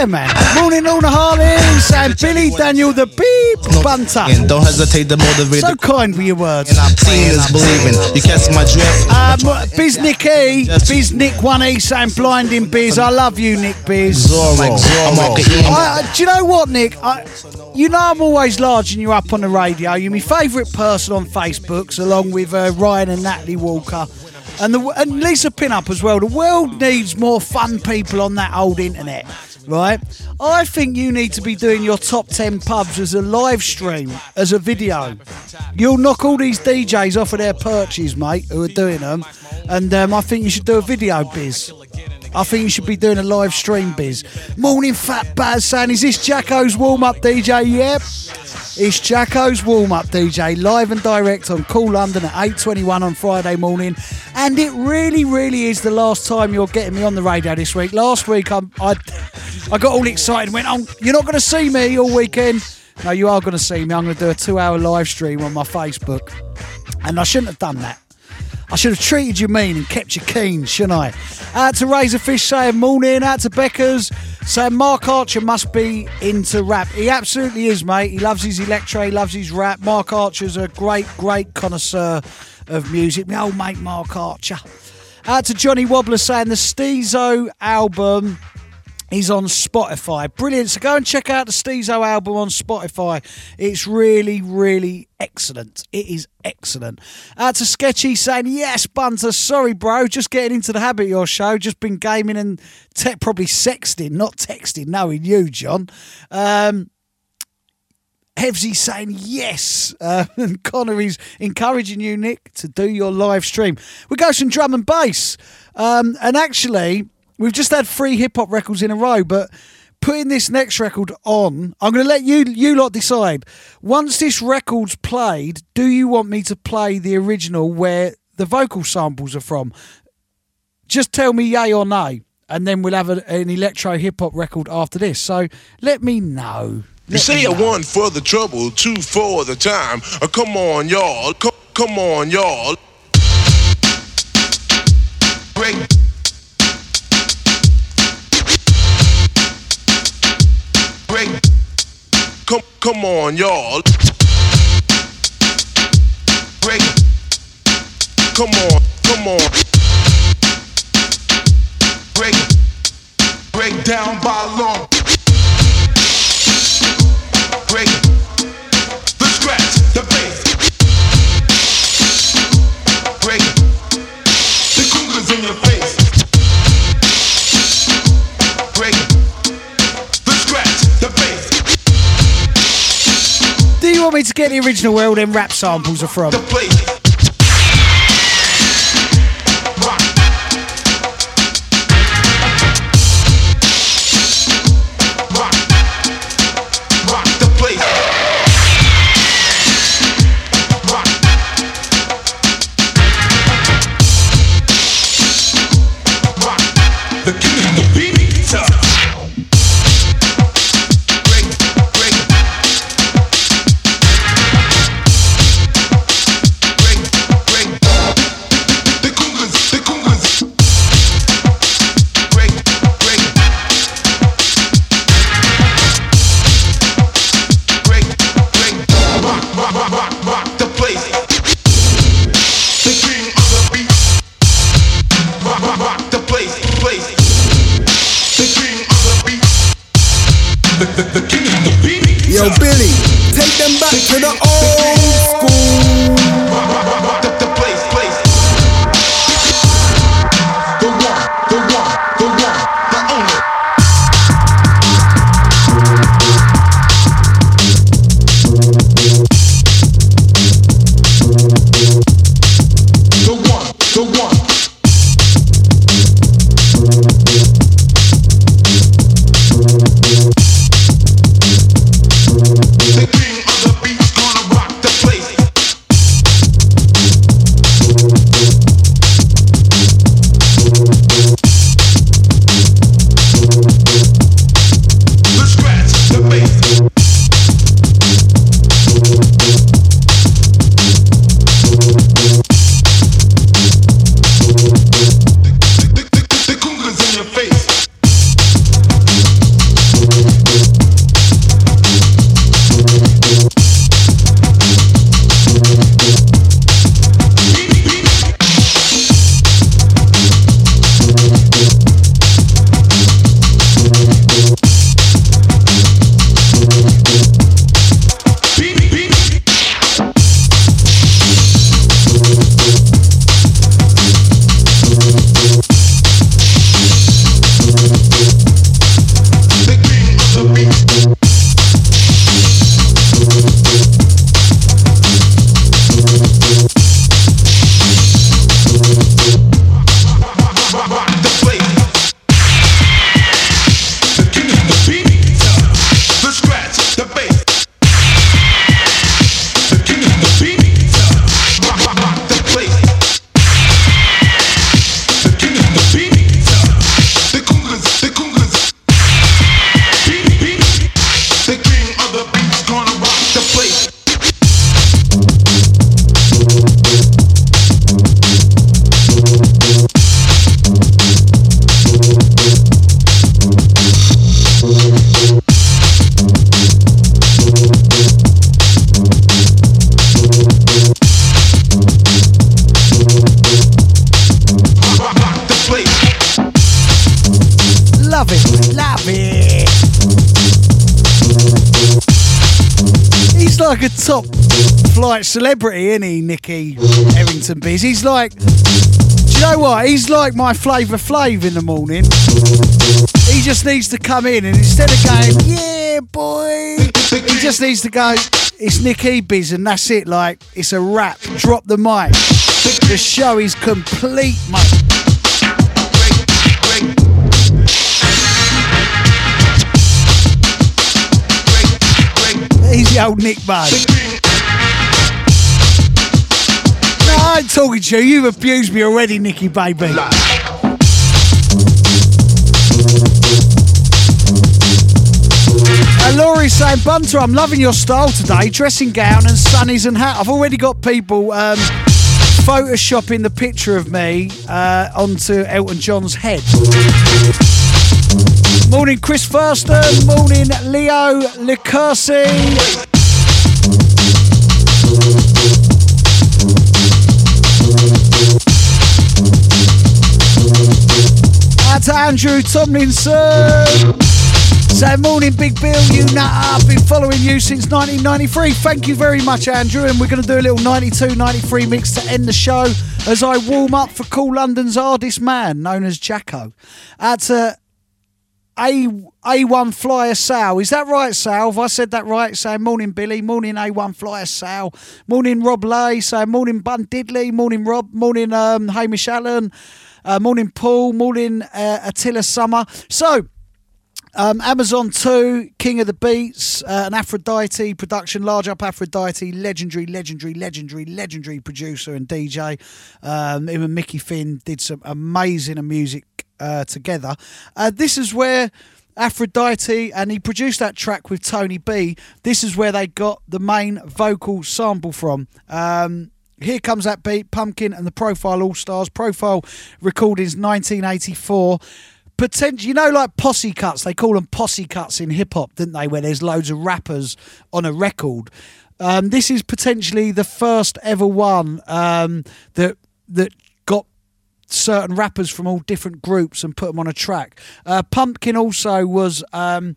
Yeah, man. Morning, all the Harleys and Billy Daniel the Beep Bunter.
And don't hesitate to motivate
So kind with your words.
Seeing is believing. You catch my drift?
Um, Biz Nick E, Biz Nick 1E saying blinding Biz. I love you, Nick Biz.
Zorro. I'm like an.
I, I- do you know what, Nick? I, you know I'm always larging you up on the radio. You're my favourite person on Facebooks, along with uh, Ryan and Natalie Walker. And, the, and Lisa Pinup as well. The world needs more fun people on that old internet, right? I think you need to be doing your top 10 pubs as a live stream, as a video. You'll knock all these DJs off of their perches, mate, who are doing them. And um, I think you should do a video biz. I think you should be doing a live stream biz. Morning, Fat Baz saying, is this Jacko's warm up DJ? Yep. It's Jacko's warm up DJ, live and direct on Kool London at 8.21 on Friday morning. And it really, really is the last time you're getting me on the radio this week. Last week, I'm, I, I got all excited and went, oh, you're not going to see me all weekend. No, you are going to see me. I'm going to do a two hour live stream on my Facebook. And I shouldn't have done that. I should have treated you mean and kept you keen, shouldn't I? Out to Razorfish saying morning. Out to Beckers saying Mark Archer must be into rap. He absolutely is, mate. He loves his electro, he loves his rap. Mark Archer's a great, great connoisseur of music. My old mate Mark Archer. Out to Johnny Wobbler saying the Stezo album is on Spotify. Brilliant. So go and check out the Stezo album on Spotify. It's really, really excellent. It is excellent. Out to Sketchy saying, Yes, Bunter, sorry, bro. Just getting into the habit of your show. Just been gaming and te- probably sexting, not texting, knowing you, John. Um, Hevsy saying yes, uh, and is encouraging you, Nick, to do your live stream. We go some drum and bass, um, and actually, we've just had three hip hop records in a row, but putting this next record on, I'm going to let you you lot decide. Once this record's played, do you want me to play the original where the vocal samples are from? Just tell me yay or nay, and then we'll have a, an electro hip hop record after this. So let me know.
You say a one for the trouble, two for the time. Uh, come on, y'all. Come, come on, y'all. Break. break. Come, come on, y'all. Break. Come on, come on. Break. Break down by law. Break. The scratch, the bass.
Want me to get the original where all them rap samples are from?
The
Yo, Billy, take them back to the old
celebrity, isn't he, Nicky Errington Biz? He's like, do you know what? He's like my Flavour Flav in the morning. He just needs to come in and instead of going, yeah, boy, he just needs to go, it's Nicky Biz and that's it. Like, it's a rap. Drop the mic. The show is complete, mate. He's the old Nick Bud. No, I ain't talking to you. You've abused me already, Nicky baby. Uh, Laurie's saying, Bunter, I'm loving your style today. Dressing gown and sunnies and hat. I've already got people um, photoshopping the picture of me uh, onto Elton John's head. Morning, Chris Thurston. Morning, Leo Licursi. Out to Andrew Tomlinson. So, morning, Big Bill. You nut up. Been following you since 1993. Thank you very much, Andrew. And we're going to do a little 92 93 mix to end the show as I warm up for Kool London's hardest man, known as Jacko. Out to A A1 Flyer Sal. Is that right, Sal? Have I said that right? Saying morning, Billy. Morning, A1 Flyer Sal. Morning, Rob Lay. Saying morning, Bun Diddley. Morning, Rob. Morning, um, Hamish Allen. Uh, morning, Paul. Morning, uh, Attila Summer. So. Um, Amazon 2, King of the Beats, uh, an Aphrodite production, large up Aphrodite, legendary, legendary, legendary, legendary producer and DJ. Um, him and Micky Finn did some amazing music uh, together. Uh, this is where Aphrodite, and he produced that track with Tony B. This is where they got the main vocal sample from. Um, here comes that beat, Pumpkin and the Profile All Stars. Profile recordings 1984 potential you know like posse cuts they call them posse cuts in hip hop didn't they where there's loads of rappers on a record? Um, this is potentially the first ever one um, that that got certain rappers from all different groups and put them on a track. Uh, pumpkin also was um,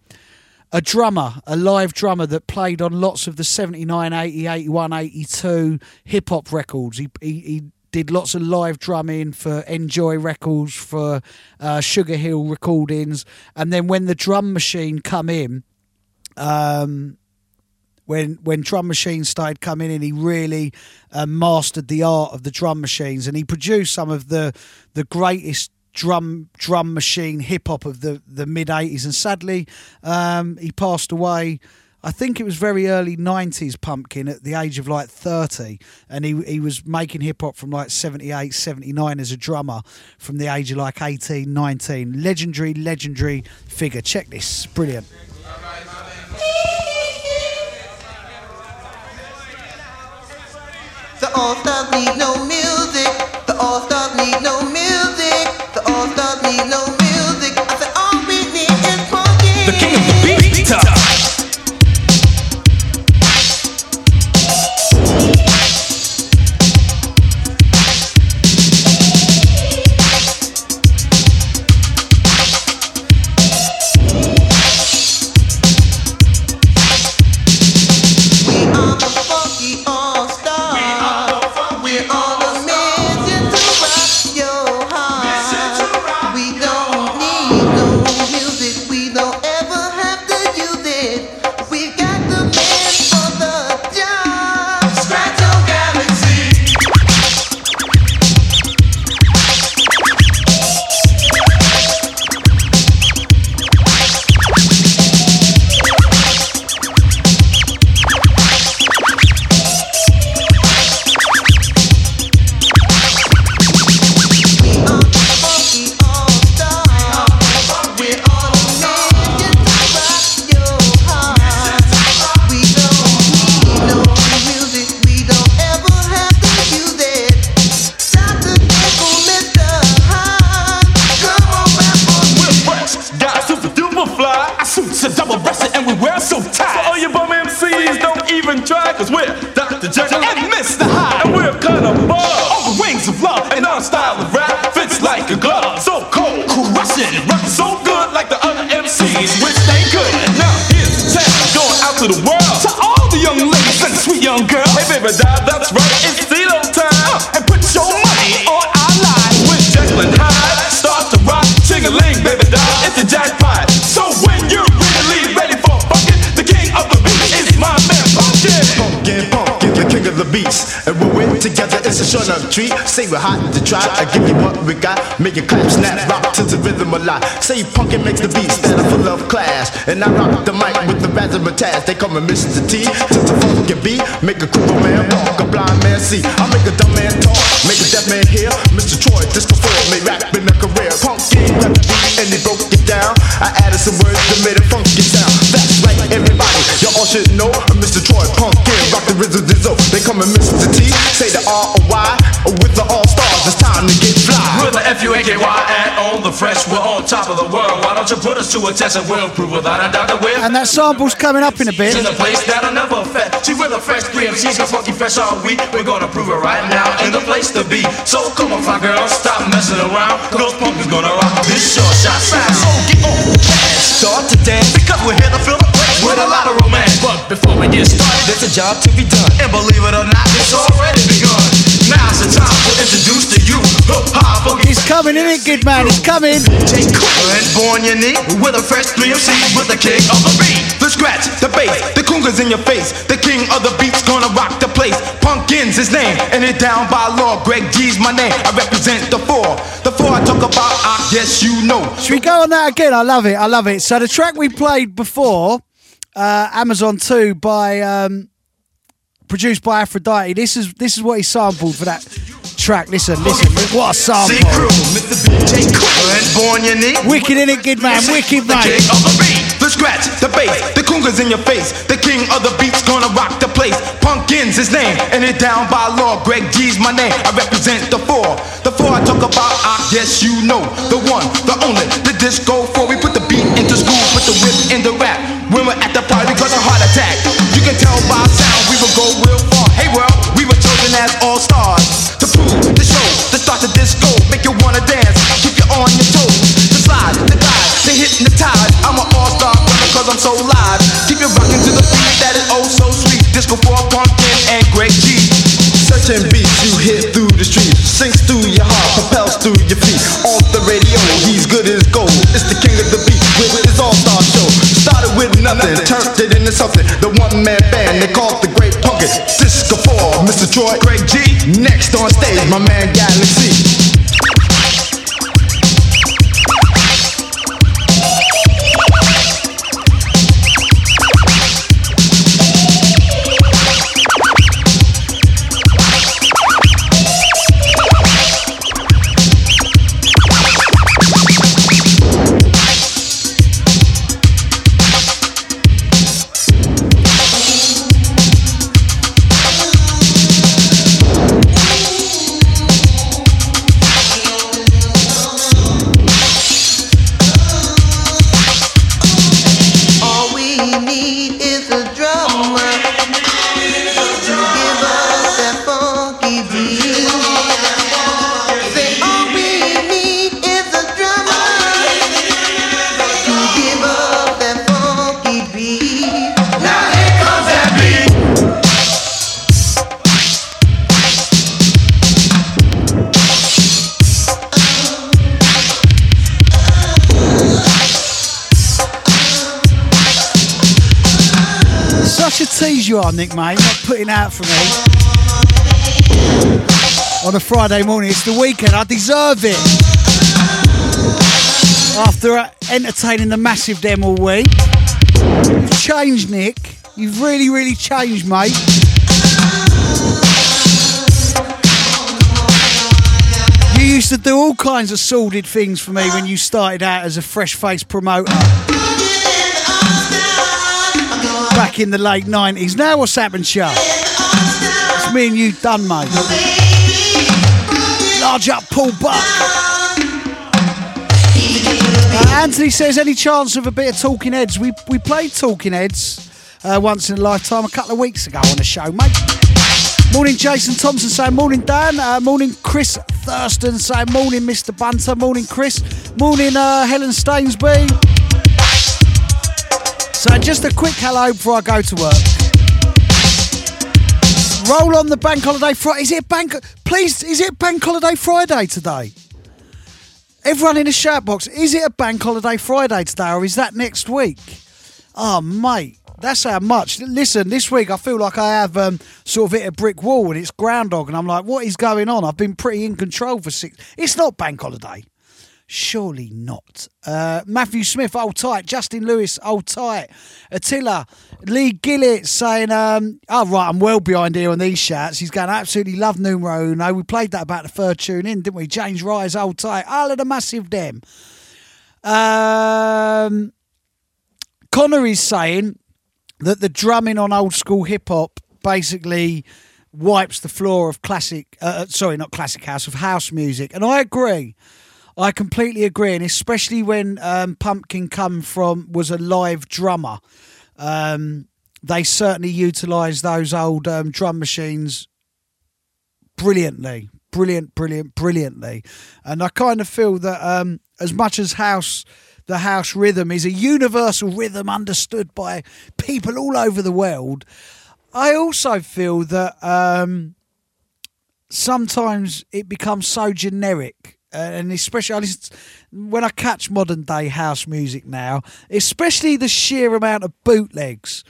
a drummer, a live drummer that played on lots of the 79, 80, 81, 82 hip hop records. He, he, he did lots of live drumming for Enjoy Records, for uh, Sugar Hill Recordings, and then when the drum machine come in, um, when when drum machines started coming in, he really uh, mastered the art of the drum machines, and he produced some of the the greatest drum drum machine hip hop of the the mid eighties. And sadly, um, he passed away. I think it was very early 90s Pumpkin at the age of like 30 and he he was making hip hop from like 78 79 as a drummer from the age of like 18 19 legendary legendary figure check this brilliant
The All Stars need no music. The All Stars need no music. All
treat. Say we're hot to try. I give you what we got. Make it clap, snap, rock to the rhythm a lot. Say punkin makes the beat stand up full of class. And I rock the mic with the razzmatazz. They call me Mr. T. Since the funky beat, make a crippled man walk, a blind man see. I make a dumb man talk, make a deaf man hear. Mr. Troy, this before me rap in a career. Pumpkin rap beat and he broke it down. I added some words that made it funky sound. That's right, everybody, you all should know. I'm Mr. Troy Pumpkin, rock the rhythm. They call me Mr. T. Say the R O Y with the All Stars. It's time to get fly.
We're the F-U-A-K-Y and on the fresh, we're on top of the world. Why don't you put us to a test and we'll prove without a doubt that we're
and that sample's coming up in a bit
in a place that'll never fed. See, we're the fresh three MCs, cause funky fresh all week. We're gonna prove it right now in the place to be. So come on, fly girl, stop messing around. Cause Pumpkin's gonna rock this short shot sound. So get on the dance.
start to dance because we're here to fill the place with a lot of romance. But before we get started, there's a job to be done. And believe it or not, it's already begun. Now's the time to introduce to you hip hop.
He's coming, isn't it, good man? He's coming.
Take Cooper and born unique with a fresh 3MC with the king of the beat. The scratch, the bass, the congas in your face. The king of the beats gonna rock the place. Pumpkin's his name, and it down by law. Greg G's my name. I represent the four. The four I talk about, I guess you know.
Should we go on that again? I love it. I love it. So the track we played before, uh, Amazon Two by um, produced by Aphrodite. This is this is what he sampled for that track. Listen, listen. What a sample.
See crew, Mr. B.J. Cooper and born.
Wicked in it, good man. Wicked
The
mate.
king of the scratch, the bass, the congas in your face. The king of the beats gonna rock the place. Punkins his name, and it down by law. Greg G's my name. I represent the four. The four I talk about, I guess you know. The one, the only, the disco four. We put the beat into school, put the whip in the rap. When we're at the party, cause a heart attack. You can tell by sound, we will go real far. Hey world, we were chosen as all stars. To prove the show, to start the disco, make you wanna dance, keep you on your toes. To slide, to glide, to hypnotize. Cause I'm so live. Keep it rocking to the beat that is oh so sweet. Disco for pumpkin and Greg G.
Searching beats you hit through the street, sinks through your heart, propels through your feet. Off the radio, he's good as gold. It's the king of the beat with his all-star show. Started with nothing, turned it into something. The one-man band they called the Great Pumpkin. Disco 4, Mr. Troy,
Greg G.
Next on stage, my man Galaxy.
Nick, mate. Not putting out for me on a Friday morning. It's the weekend. I deserve it. After uh, entertaining the massive dem all week, you've changed, Nick. You've really, really changed, mate. You used to do all kinds of sordid things for me when you started out as a fresh-faced promoter back in the late 90s. Now what's happened, Shah? It's me and you done, mate. Large up, Paul Buck. Uh, Anthony says, any chance of a bit of Talking Heads? We, we played Talking Heads uh, once in a lifetime a couple of weeks ago on the show, mate. Morning, Jason Thompson saying morning, Dan. Uh, morning, Chris Thurston saying morning, Mr. Bunter. Morning, Chris. Morning, uh, Helen Stainsby. So just a quick hello before I go to work. Roll on the bank holiday Friday. Is it bank? Please, is it bank holiday Friday today? Everyone in the shout box, is it a bank holiday Friday today, or is that next week? Oh, mate, that's how much. Listen, this week I feel like I have um, sort of hit a brick wall, and it's groundhog, and I'm like, what is going on? I've been pretty in control for six. It's not bank holiday. Surely not. Uh, Matthew Smith, old tight. Justin Lewis, old tight. Attila, Lee Gillett saying, um, oh, right, I'm well behind here on these shouts. He's going, to absolutely love numero uno. We played that about the third tune in, didn't we? James Rise, old tight. All of the massive dem. Um, Connor is saying that the drumming on old school hip hop basically wipes the floor of classic, uh, sorry, not classic house, of house music. And I agree. I completely agree, and especially when um, Pumpkin Come From was a live drummer, um, they certainly utilised those old um, drum machines brilliantly, brilliant, brilliant, brilliantly. And I kind of feel that um, as much as house, the house rhythm is a universal rhythm understood by people all over the world. I also feel that um, sometimes it becomes so generic. Uh, And especially when I catch modern day house music now, especially the sheer amount of bootlegs.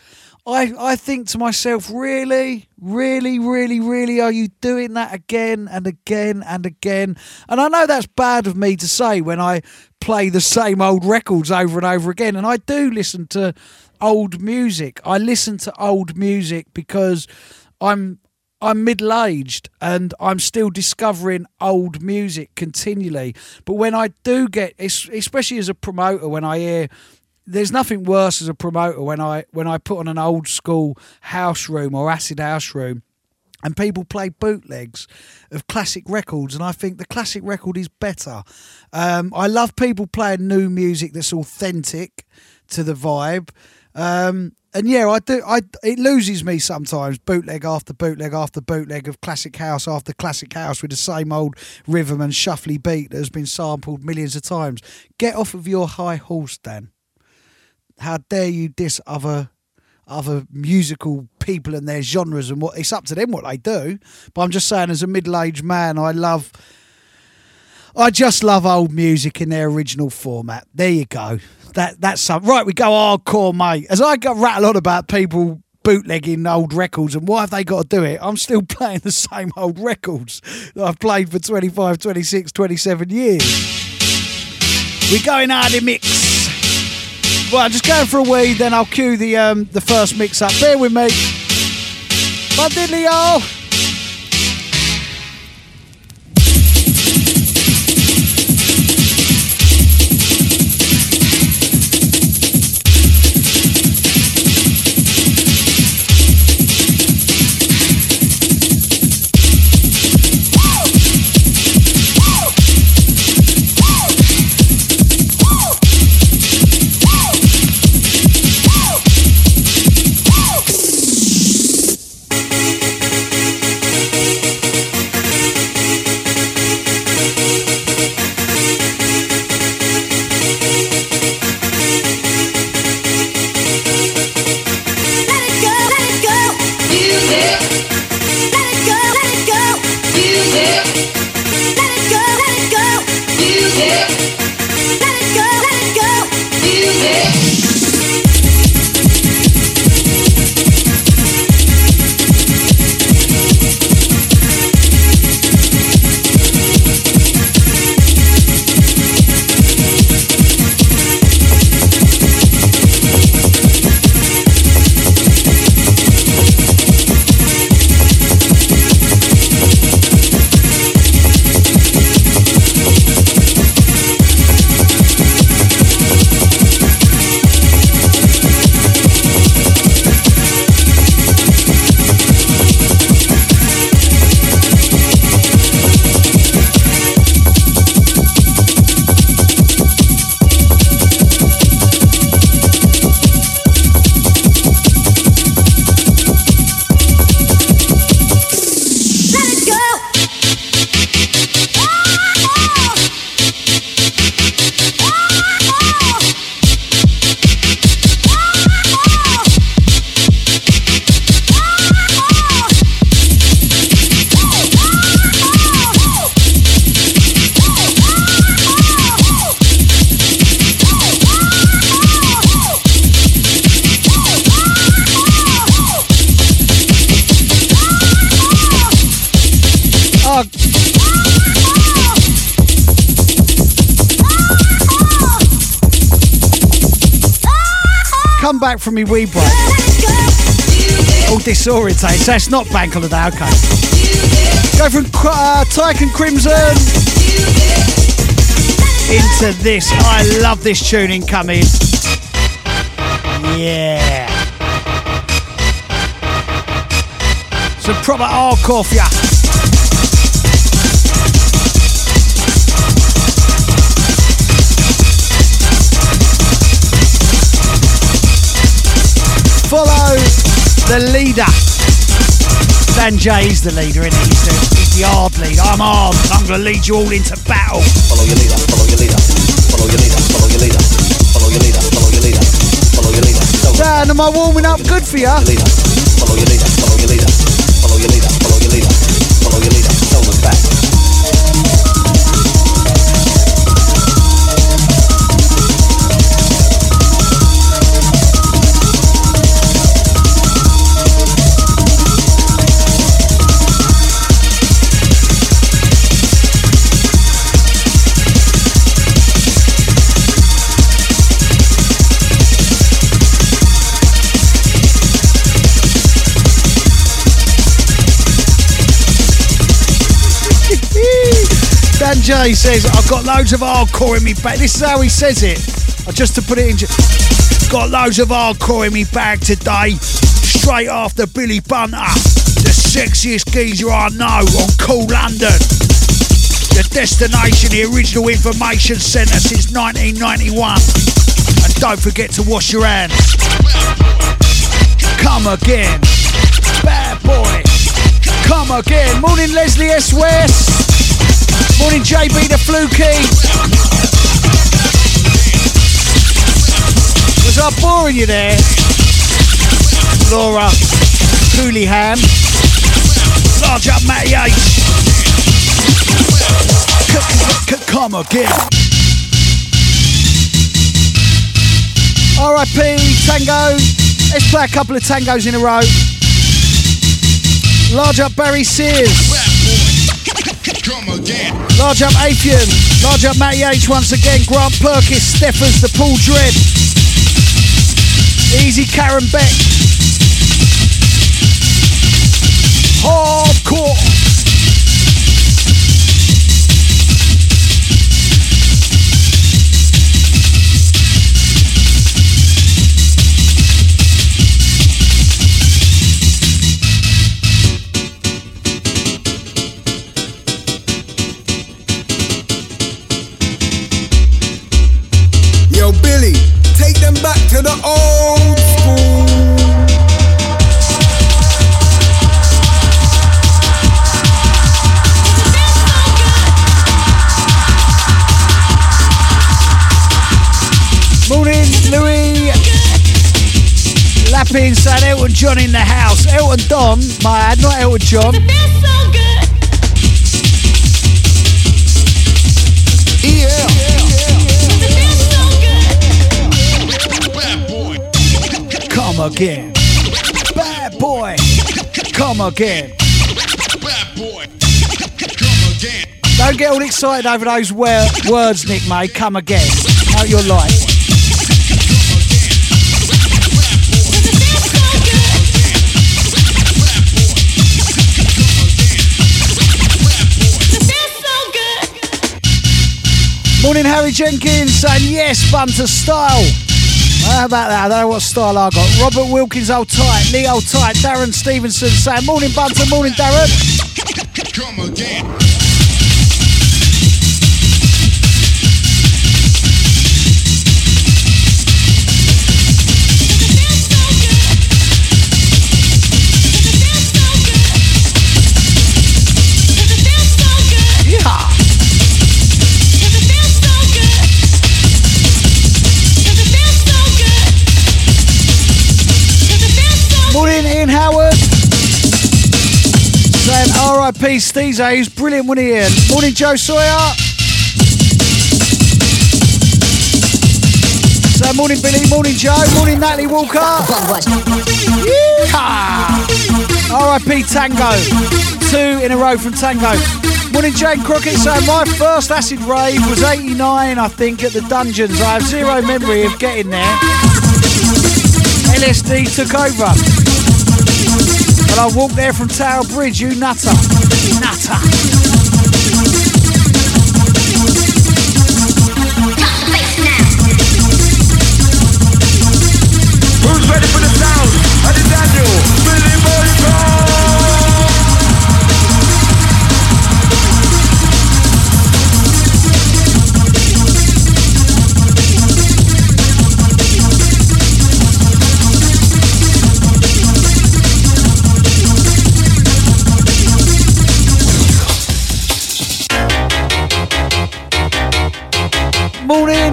I, I think to myself, really, really, really, really, are you doing that again and again and again? And I know that's bad of me to say when I play the same old records over and over again. And I do listen to old music. I listen to old music because I'm I'm middle aged and I'm still discovering old music continually. But when I do get, especially as a promoter, when I hear, there's nothing worse as a promoter when I when I put on an old school house room or acid house room. And people play bootlegs of classic records, and I think the classic record is better. Um, I love people playing new music that's authentic to the vibe. Um, and yeah, I do. I it loses me sometimes. Bootleg after bootleg after bootleg of classic house after classic house with the same old rhythm and shuffly beat that has been sampled millions of times. Get off of your high horse, Dan. How dare you diss other other musical people and their genres and what it's up to them what they do. But I'm just saying, as a middle aged man, I love. I just love old music in their original format. There you go. That that's some right. We go hardcore, mate. As I got rattle on about people bootlegging old records and why have they got to do it? I'm still playing the same old records that I've played for 25, 26, 27 years. We're going hard in mix. Well, I'm just going for a wee, then I'll cue the um, the first mix up. Bear with me. Bye diddly y'all. From me wee break. All disorientated. So it's not bank holiday. Okay. Go from uh, Crimson into this. I love this tune incoming. Yeah. Some proper hardcore for ya. The leader. Dan Jay's the leader, isn't he? He's the, he's the hard lead. I'm armed I'm gonna lead you all into battle.
Follow your leader, follow your leader, follow your leader, follow your leader, follow your leader, follow your leader, follow your leader.
Dan, am I warming up good for you?
Leader, follow your leader,
Dan J says, I've got loads of hardcore in me bag. This is how he says it. Uh, Just to put it in. Got loads of hardcore in me bag today. Straight after Billy Bunter. The sexiest geezer I know on Kool London. The destination, the original information centre since 1991. And don't forget to wash your hands. Come again. Bad boy. Come again. Morning, Leslie S. West. Morning, JB the Fluky. Was I boring you there? Laura Houlihan. Large up Matty H. Come again. RIP Tango. Let's play a couple of tangos in a row. Large up Barry Sears. Large up Apian. Large up Matty H once again. Grant Perkins, Steffers, the Paul Dread. Easy Karen Beck. Hardcore.
The old school.
Morning, Louis. Elton John in the house. Elton Don, my ad, not Elton John. Come again. Bad boy. Come again. Bad boy. come again. Don't get all excited over those wor- words, Nick May. Come again. Out your life. Morning, Harry Jenkins and yes, Bunter style. How about that? I don't know what style I got. Robert Wilkins, old tight. Lee, old tight. Darren Stevenson saying morning, Bunter. Morning, Darren.
Come again.
RIP Stezo. He's brilliant when he in. Morning, Joe Sawyer. So morning, Billy. Morning, Joe. Morning, Natalie Walker. RIP Tango. Two in a row from Tango. Morning, Jane Crockett. So, my first acid rave was 89, I think, at the Dungeons. I have zero memory of getting there. LSD took over. And I walked there from Tower Bridge, you nutter. Nutter.
Who's ready for the sound? of the Daniel, Billy Boy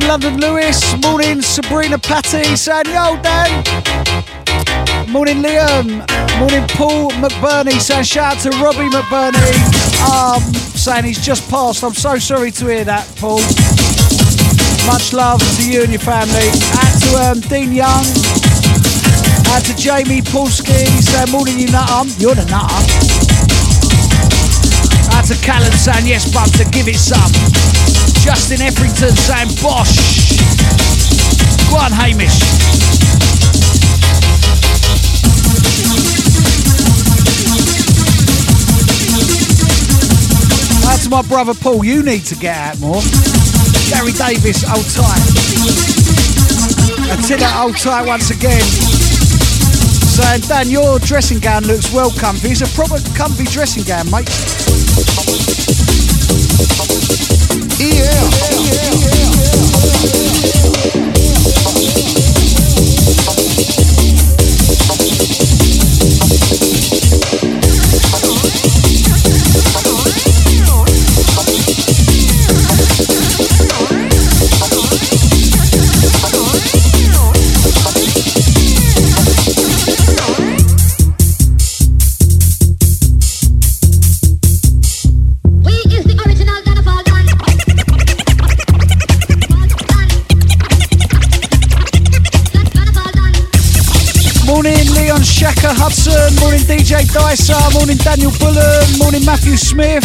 London Lewis. Morning Sabrina Patty saying yo Dan. Morning Liam. Morning Paul McBurney saying shout out to Robbie McBurney. Um, saying he's just passed. I'm so sorry to hear that, Paul. Much love to you and your family. Out to um, Dean Young. Out to Jamie Pulski saying morning you nutter. You're the nutter. Out to Callan saying yes, bub, to give it some. Justin Etherington saying bosh. Go on, Hamish. Out to my brother Paul, you need to get out more. Gary Davis, hold tight. Attila, old tight once again. Saying, Dan, your dressing gown looks well comfy. It's a proper comfy dressing gown, mate. Yeah. Morning morning Daniel Bullen, morning Matthew Smith.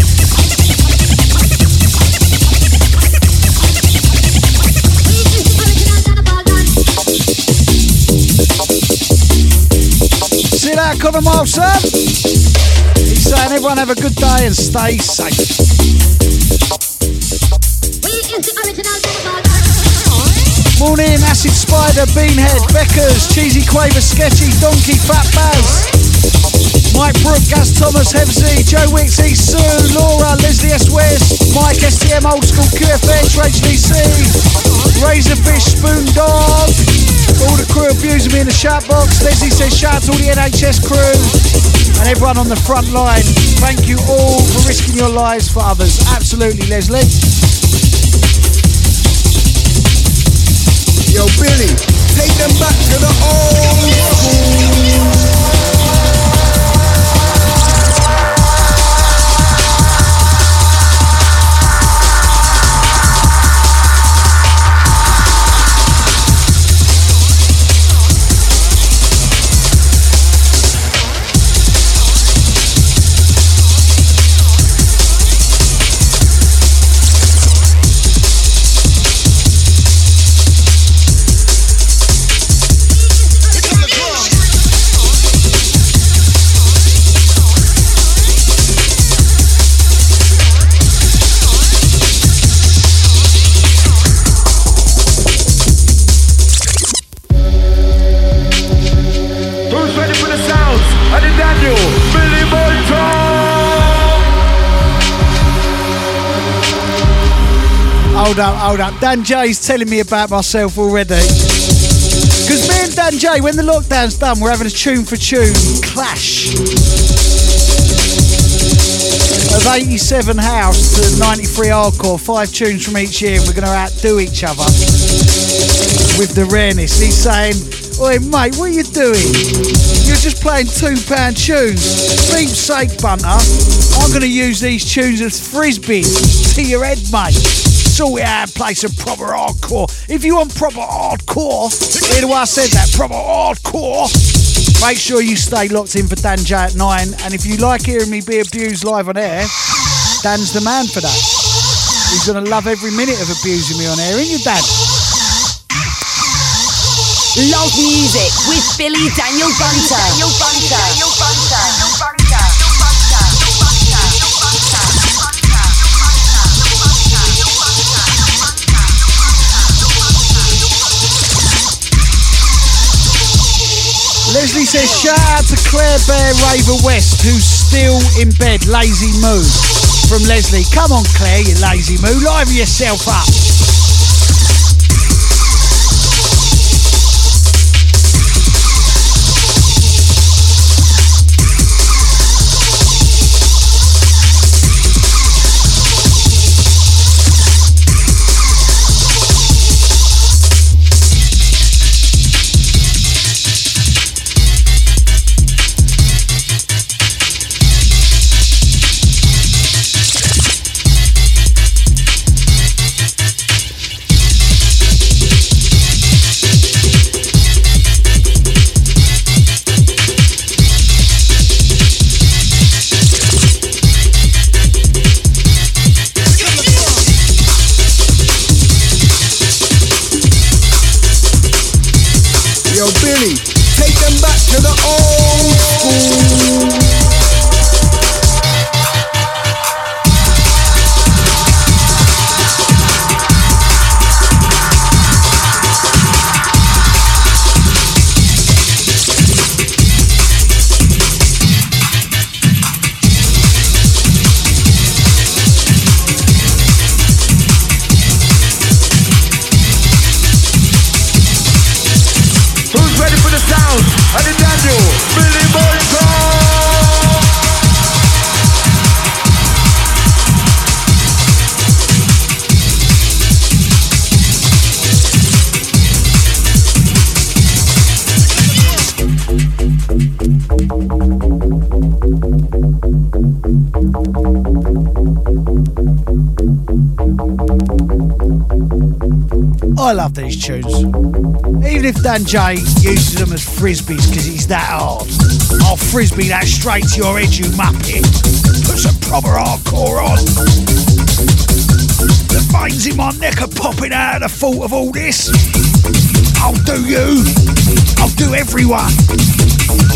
See that, Conor Milson? He's saying everyone have a good day and stay safe. Morning, Acid Spider, Beanhead, Beckers, Cheesy Quaver, Sketchy, Donkey, Fat Baz. Mike Brook, Gas Thomas, Hevsey, Joe Wicks. Sue, Laura, Leslie S. West, Mike STM, Old School, QFH, EC, Razorfish, Spoon Dog, all the crew abusing me in the shout box. Leslie says shout out to all the NHS crew and everyone on the front line. Thank you all for risking your lives for others. Absolutely, Leslie.
Yo, Billy, take them back to the old school.
Hold up, hold up. Dan J's telling me about myself already. Because me and Dan J, when the lockdown's done, we're having a tune for tune clash. Of 87 house to 93 hardcore, five tunes from each year, and we're going to outdo each other with the rareness. He's saying, Oi, mate, what are you doing? You're just playing two pound tunes. For sake, Bunter, I'm going to use these tunes as frisbees to your head, mate. Out and play some proper hardcore. If you want proper hardcore, hear the I said that, proper hardcore. Make sure you stay locked in for Dan J at 9. And if you like hearing me be abused live on air, Dan's the man for that. He's going to love every minute of abusing me on air, ain't you, Dan?
Love music with Billy Daniel Bunter. Daniel Bunter. Daniel Bunter.
Leslie says, shout out to Claire Bear Raver West, who's still in bed, lazy moo. From Leslie. Come on, Claire, you lazy moo. Liven yourself up. Tunes. Even if Dan J uses them as frisbees because he's that hard. I'll frisbee that straight to your head, you muppet. Put some proper hardcore on. The veins in my neck are popping out at the thought of all this. I'll do you. I'll do everyone.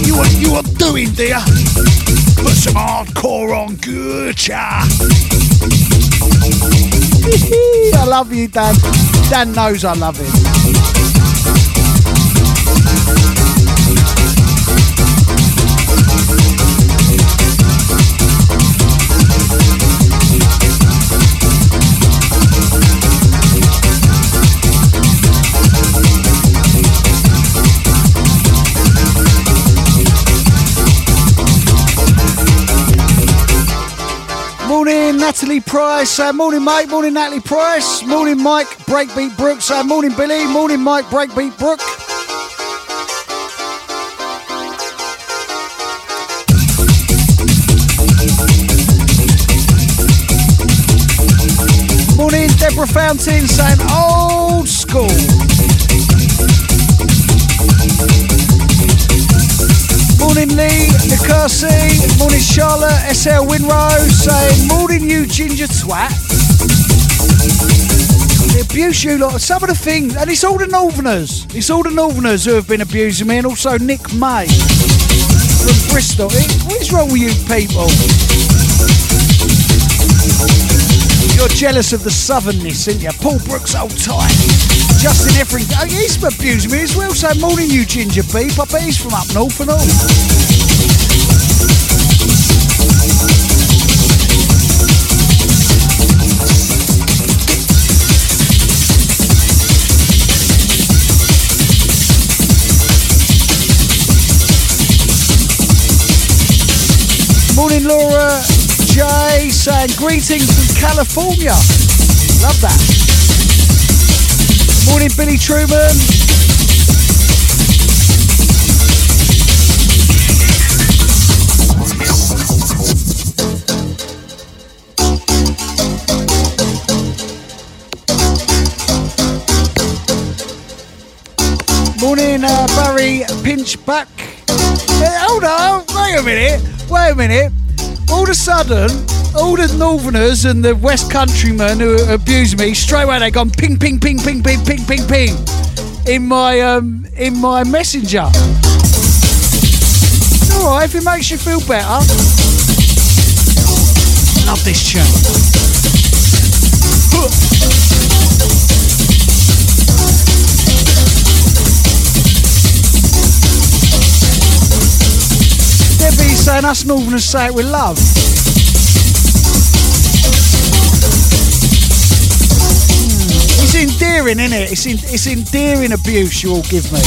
You are you are doing, dear. Put some hardcore on, good. I love you, Dan. Dan knows I love him. Natalie Price. Uh, morning, mate. Morning, Natalie Price. Morning, Mike Breakbeat Brooks. Uh, morning, Billy. Morning, Mike Breakbeat Brook. Morning, Deborah Fountain saying old school. Morning Lee, Nicosi, morning Charlotte, SL Winrose, saying morning you ginger twat. They abuse you lot. Some of the things, and it's all the Northerners. It's all the Northerners who have been abusing me, and also Nick May from Bristol. What is wrong with you people? You're jealous of the southernness, aren't you? Paul Brooks, old tight. Justin Ethering, oh, he's abusing me as well. So morning, you ginger beef. I bet he's from up north and all. Morning, Laura Saying greetings from California. Love that. Morning, Billy Truman. Morning, uh, Barry Pinchback. Uh, hold on, wait a minute, wait a minute all of a sudden, all the Northerners and the West Countrymen who abuse me, straight away they gone ping, ping, ping, ping, ping, ping, ping, ping in my um, in my messenger. It's all right if it makes you feel better. Love this tune. Debbie saying us Northerners say it with love. Hmm, It's endearing, isn't it? It's, en- it's endearing abuse you all give me.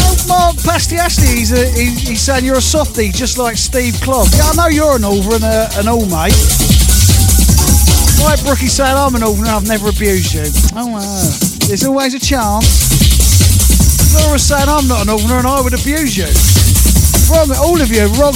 Oh, Mark Pastiasli, he's, a, he, he's saying you're a softie, just like Steve Clogg. Yeah, I know you're an Ulver and a, an all, mate. Right, Brookie said, I'm an and I've never abused you. Oh, wow. There's always a chance. Laura saying I'm not an Ulver and I would abuse you. Wrong, all of you, wrong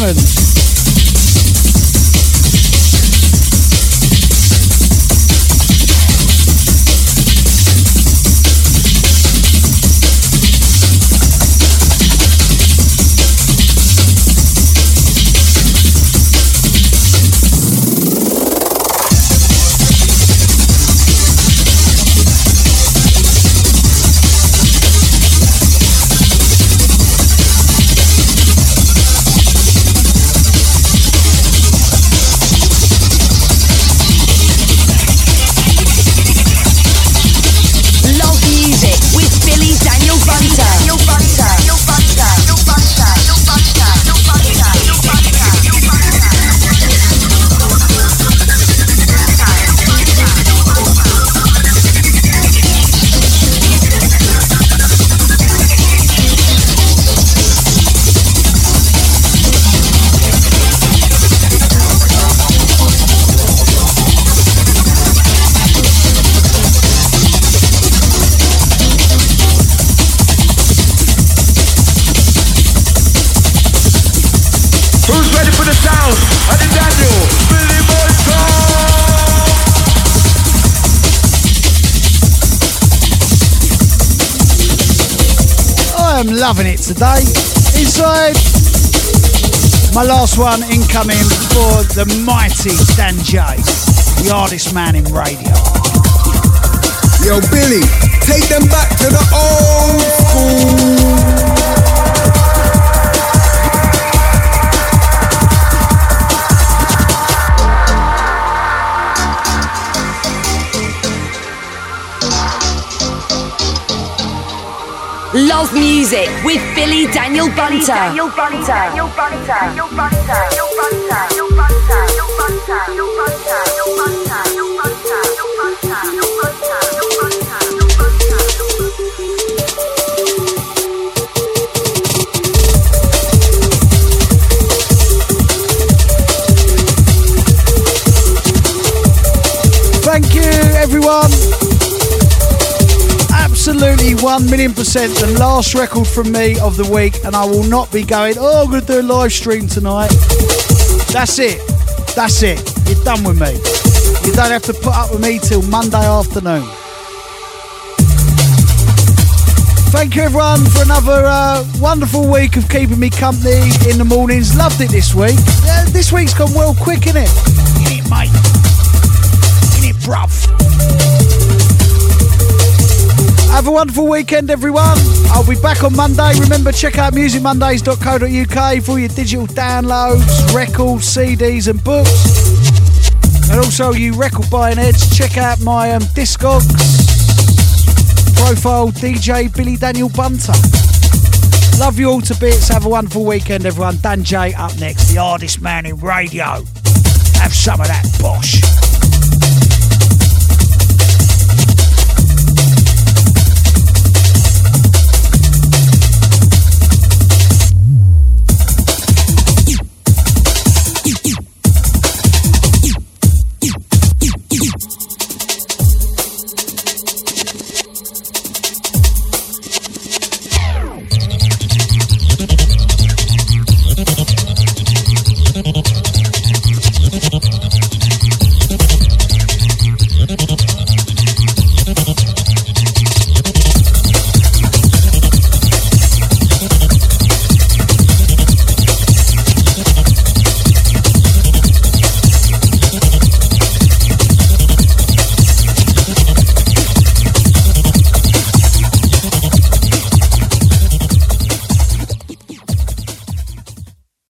today. Inside, my last one incoming for the mighty Dan J, the hardest man in radio.
Yo, Billy, take them back to the old school.
Love music with Billy Daniel Bunter. Daniel Bunter. Daniel Bunter. Daniel Bunter. Daniel Bunter. Daniel Bunter. Daniel Bunter. Daniel Bunter. Daniel Bunter. Daniel Bunter. Daniel Bunter. Daniel Bunter. Daniel
Thank you, everyone. Absolutely 1 million percent the last record from me of the week, and I will not be going, oh, I'm going to do a live stream tonight. That's it. That's it. You're done with me. You don't have to put up with me till Monday afternoon. Thank you, everyone, for another uh, wonderful week of keeping me company in the mornings. Loved it this week. Yeah, this week's gone well quick? Innit, Have a wonderful weekend, everyone. I'll be back on Monday. Remember, check out musicmondays.co.uk for your digital downloads, records, CDs, and books. And also, you record buying heads, check out my um, Discogs profile, DJ Billy Daniel Bunter. Love you all to bits. Have a wonderful weekend, everyone. Dan J up next, the hardest man in radio. Have some of that, Bosh.